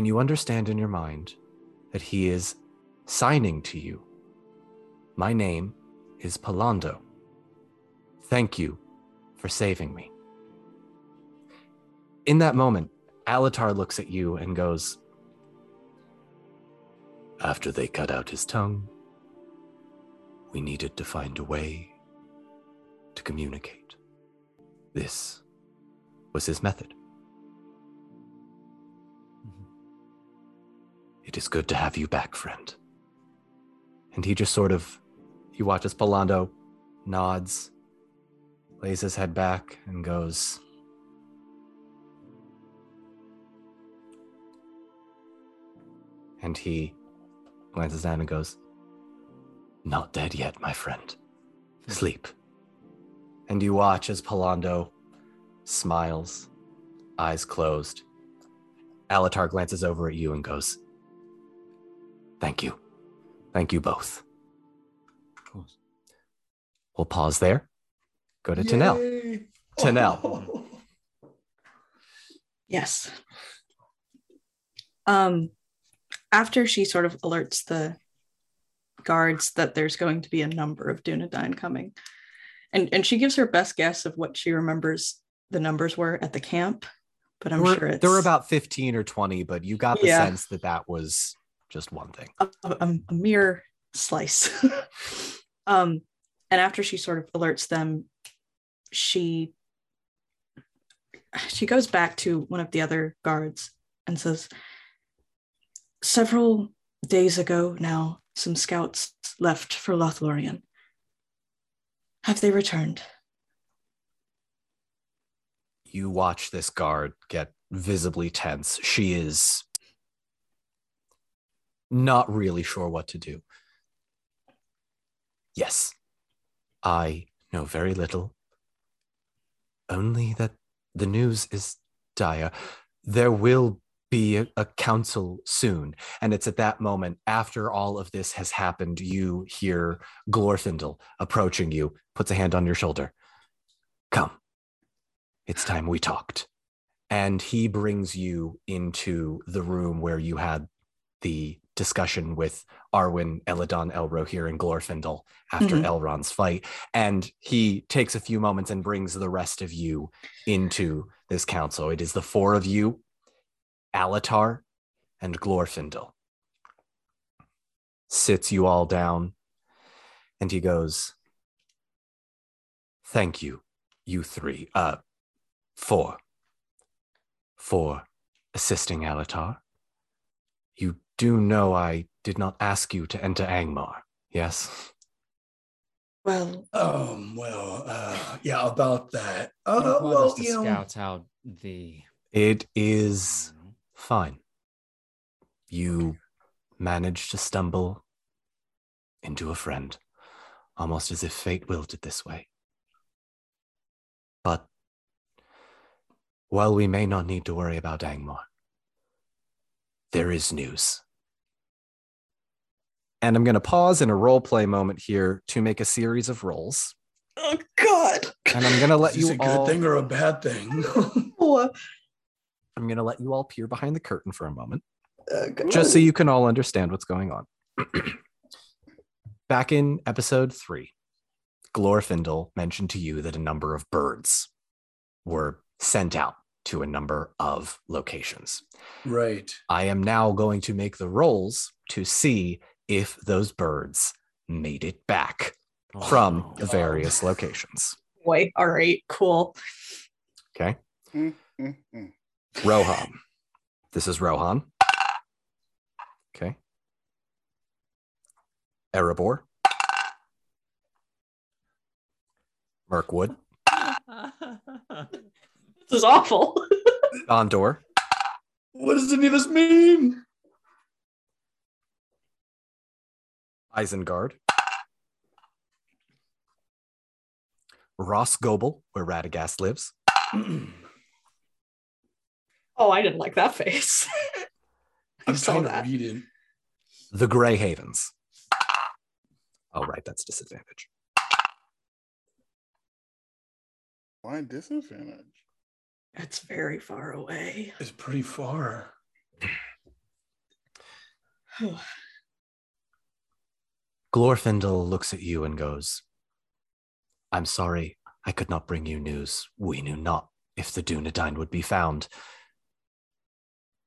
and you understand in your mind that he is signing to you. My name is Pallando. Thank you for saving me. In that moment, Alatar looks at you and goes, After they cut out his tongue, we needed to find a way to communicate. This was his method. It is good to have you back, friend. And he just sort of, he watches Pallando, nods, lays his head back, and goes, And he glances down and goes, Not dead yet, my friend. Sleep. And you watch as Pallando smiles, eyes closed. Alatar glances over at you and goes, Thank you. Thank you both. Of course. We'll pause there. Go to Tanel. Yay. Tanel. Oh. Yes. Um, after she sort of alerts the guards that there's going to be a number of Dunedain coming, and and she gives her best guess of what she remembers the numbers were at the camp, but I'm there, were, sure it's there were about 15 or 20, but you got the Yeah. sense that that was just one thing. a, a, a mere slice. um, and after she sort of alerts them, she she goes back to one of the other guards and says, "Several days ago now, some scouts left for Lothlorien. Have they returned?" You watch this guard get visibly tense. She is not really sure what to do. Yes, I know very little. Only that the news is dire. There will be a, a council soon. And it's at that moment, after all of this has happened, you hear Glorfindel approaching you, puts a hand on your shoulder. Come, it's time we talked. And he brings you into the room where you had the discussion with Arwen, Elladan, Elrohir, and Glorfindel after Mhm. Elrond's fight. And he takes a few moments and brings the rest of you into this council. It is the four of you, Alatar, and Glorfindel. Sits you all down, and he goes, Thank you, you three, uh, four, for assisting Alatar. You do know I did not ask you to enter Angmar, yes? Well, Um, well, uh, yeah, about that. Uh, required well, us to you know, scout out the. It is fine. You managed to stumble into a friend, almost as if fate willed it this way. But while we may not need to worry about Angmar, there is news. And I'm going to pause in a role play moment here to make a series of rolls. oh God. And I'm going to let is this you a good all thing or a bad thing? I'm going to let you all peer behind the curtain for a moment. uh, God. just so you can all understand what's going on. Back in episode three, Glorfindel mentioned to you that a number of birds were sent out to a number of locations. Right. I am now going to make the rolls to see if those birds made it back from the various locations. Boy, all right, cool. Okay. Mm, mm, mm. Rohan. This is Rohan. Okay. Erebor. Mirkwood. This is awful. Gondor. What does any of this mean? Isengard. Rhosgobel, where Radagast lives. oh, I didn't like that face. I I'm saw trying to that. read it. The Grey Havens. Oh, right, that's disadvantage. Why disadvantage? It's very far away. It's pretty far. Glorfindel looks at you and goes, I'm sorry, I could not bring you news. We knew not if the Dunedain would be found.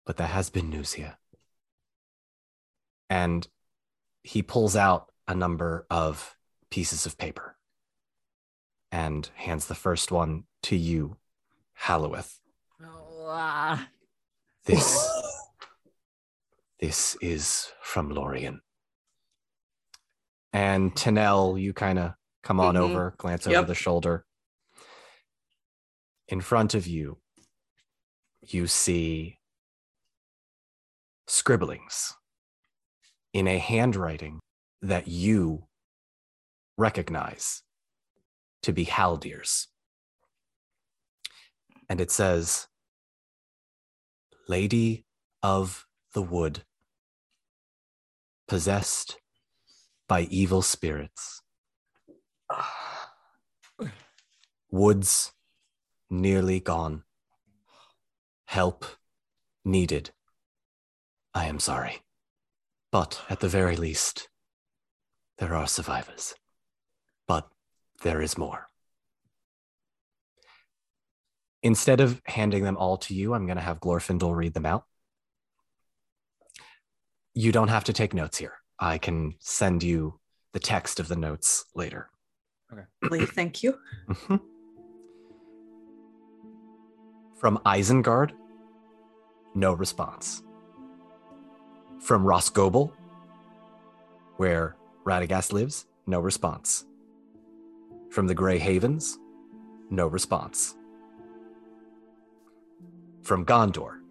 But there has been news here. And he pulls out a number of pieces of paper and hands the first one to you, Halloweth. This, this is from Lorien. And Tanel, you kind of come on Mhm. over, glance over the shoulder. In front of you, you see scribblings in a handwriting that you recognize to be Haldir's. And it says, Lady of the Wood, possessed by evil spirits. Woods nearly gone. Help needed. I am sorry. But at the very least, there are survivors. But there is more. Instead of handing them all to you, I'm going to have Glorfindel read them out. You don't have to take notes here. I can send you the text of the notes later. Okay. Please, thank you. Mhm. From Isengard, no response. From Rhosgobel, where Radagast lives, no response. From the Grey Havens, no response. From Gondor,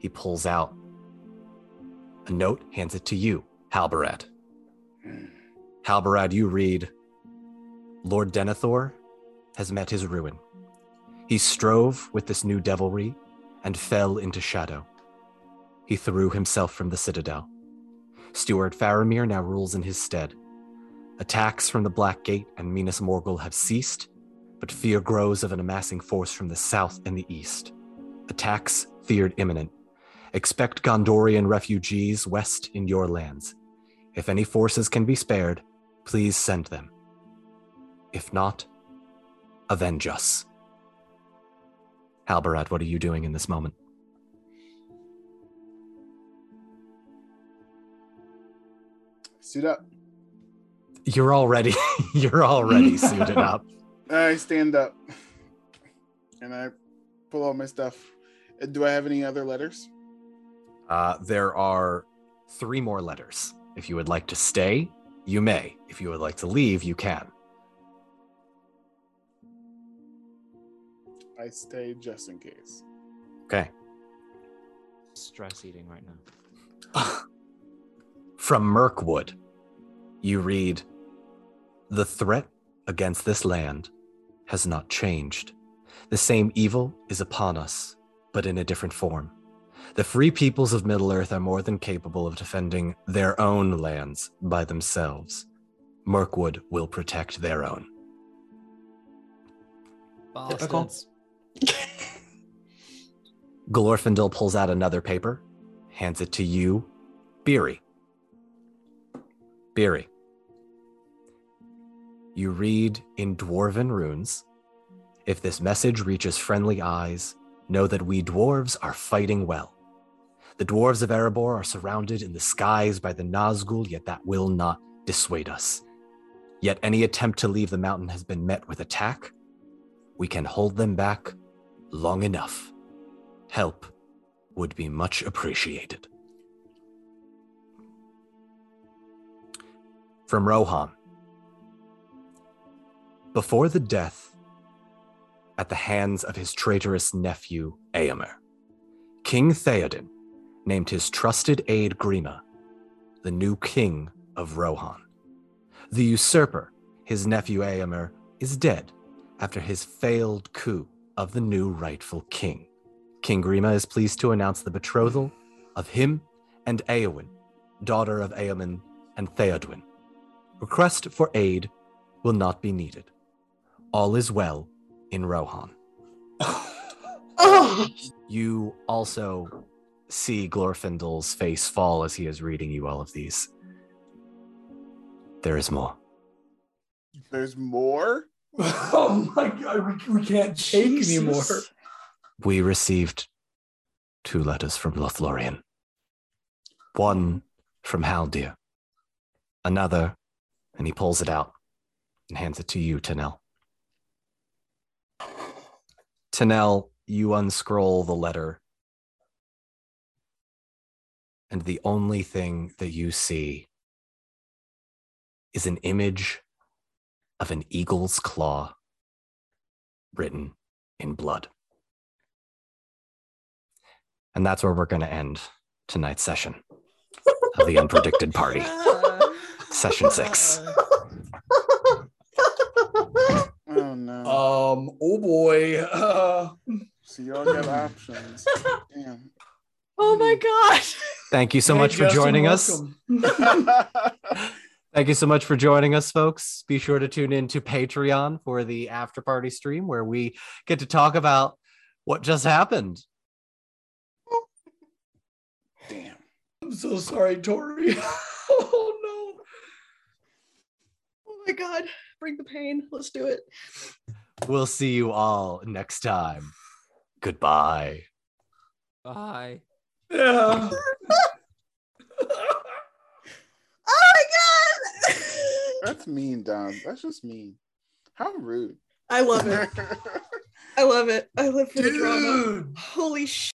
he pulls out a note, hands it to you, Halbarad. Halbarad, you read Lord Denethor has met his ruin. He strove with this new devilry and fell into shadow. He threw himself from the citadel. Steward Faramir now rules in his stead. Attacks from the Black Gate and Minas Morgul have ceased, but fear grows of an amassing force from the south and the east. Attacks feared imminent. Expect Gondorian refugees west in your lands. If any forces can be spared, please send them. If not, avenge us. Halbarad, what are you doing in this moment? Suit up. You're already you're already suited up. I stand up and I pull all my stuff. Do I have any other letters? Uh, there are three more letters. If you would like to stay, you may. If you would like to leave, you can. I stay just in case. Okay. Stress eating right now. From Mirkwood, you read The threat against this land has not changed. The same evil is upon us, but in a different form. The free peoples of Middle Earth are more than capable of defending their own lands by themselves. Mirkwood will protect their own. Typical. Bastards. Glorfindel pulls out another paper, hands it to you, Beery. Beery. You read in Dwarven runes If this message reaches friendly eyes, know that we dwarves are fighting well. The dwarves of Erebor are surrounded in the skies by the Nazgul, yet that will not dissuade us. Yet any attempt to leave the mountain has been met with attack. We can hold them back long enough. Help would be much appreciated. From Rohan. Before the death at the hands of his traitorous nephew, Eomer, King Theoden named his trusted aide Grima the new king of Rohan. The usurper, his nephew Eomer, is dead after his failed coup of the new rightful king. King Grima is pleased to announce the betrothal of him and Eowyn, daughter of Eomund and Theodwyn. Request for aid will not be needed. All is well in Rohan. Oh, You also see Glorfindel's face fall as he is reading you all of these. There is more. There's more. oh my god, we, we can't take anymore. We received two letters from Lothlorien. One from Haldir. Another, and he pulls it out and hands it to you, Tanel. Tanel, you unscroll the letter. And the only thing that you see is an image of an eagle's claw written in blood. And that's where we're going to end tonight's session of the Unpredicted Party, session six. Oh no. Um, oh boy. Uh, so y'all got options. Damn. oh my god. Thank you so hey, much for Justin, joining us. Thank you so much for joining us, folks. Be sure to tune in to Patreon for the after party stream where we get to talk about what just happened. Damn. I'm so sorry, Tori. oh no. Oh my god. Bring the pain. Let's do it. We'll see you all next time. Goodbye. Bye. Yeah. Oh my god. That's mean, Dom. That's just mean. How rude. I love it. I love it. I live for the drama. Holy sh!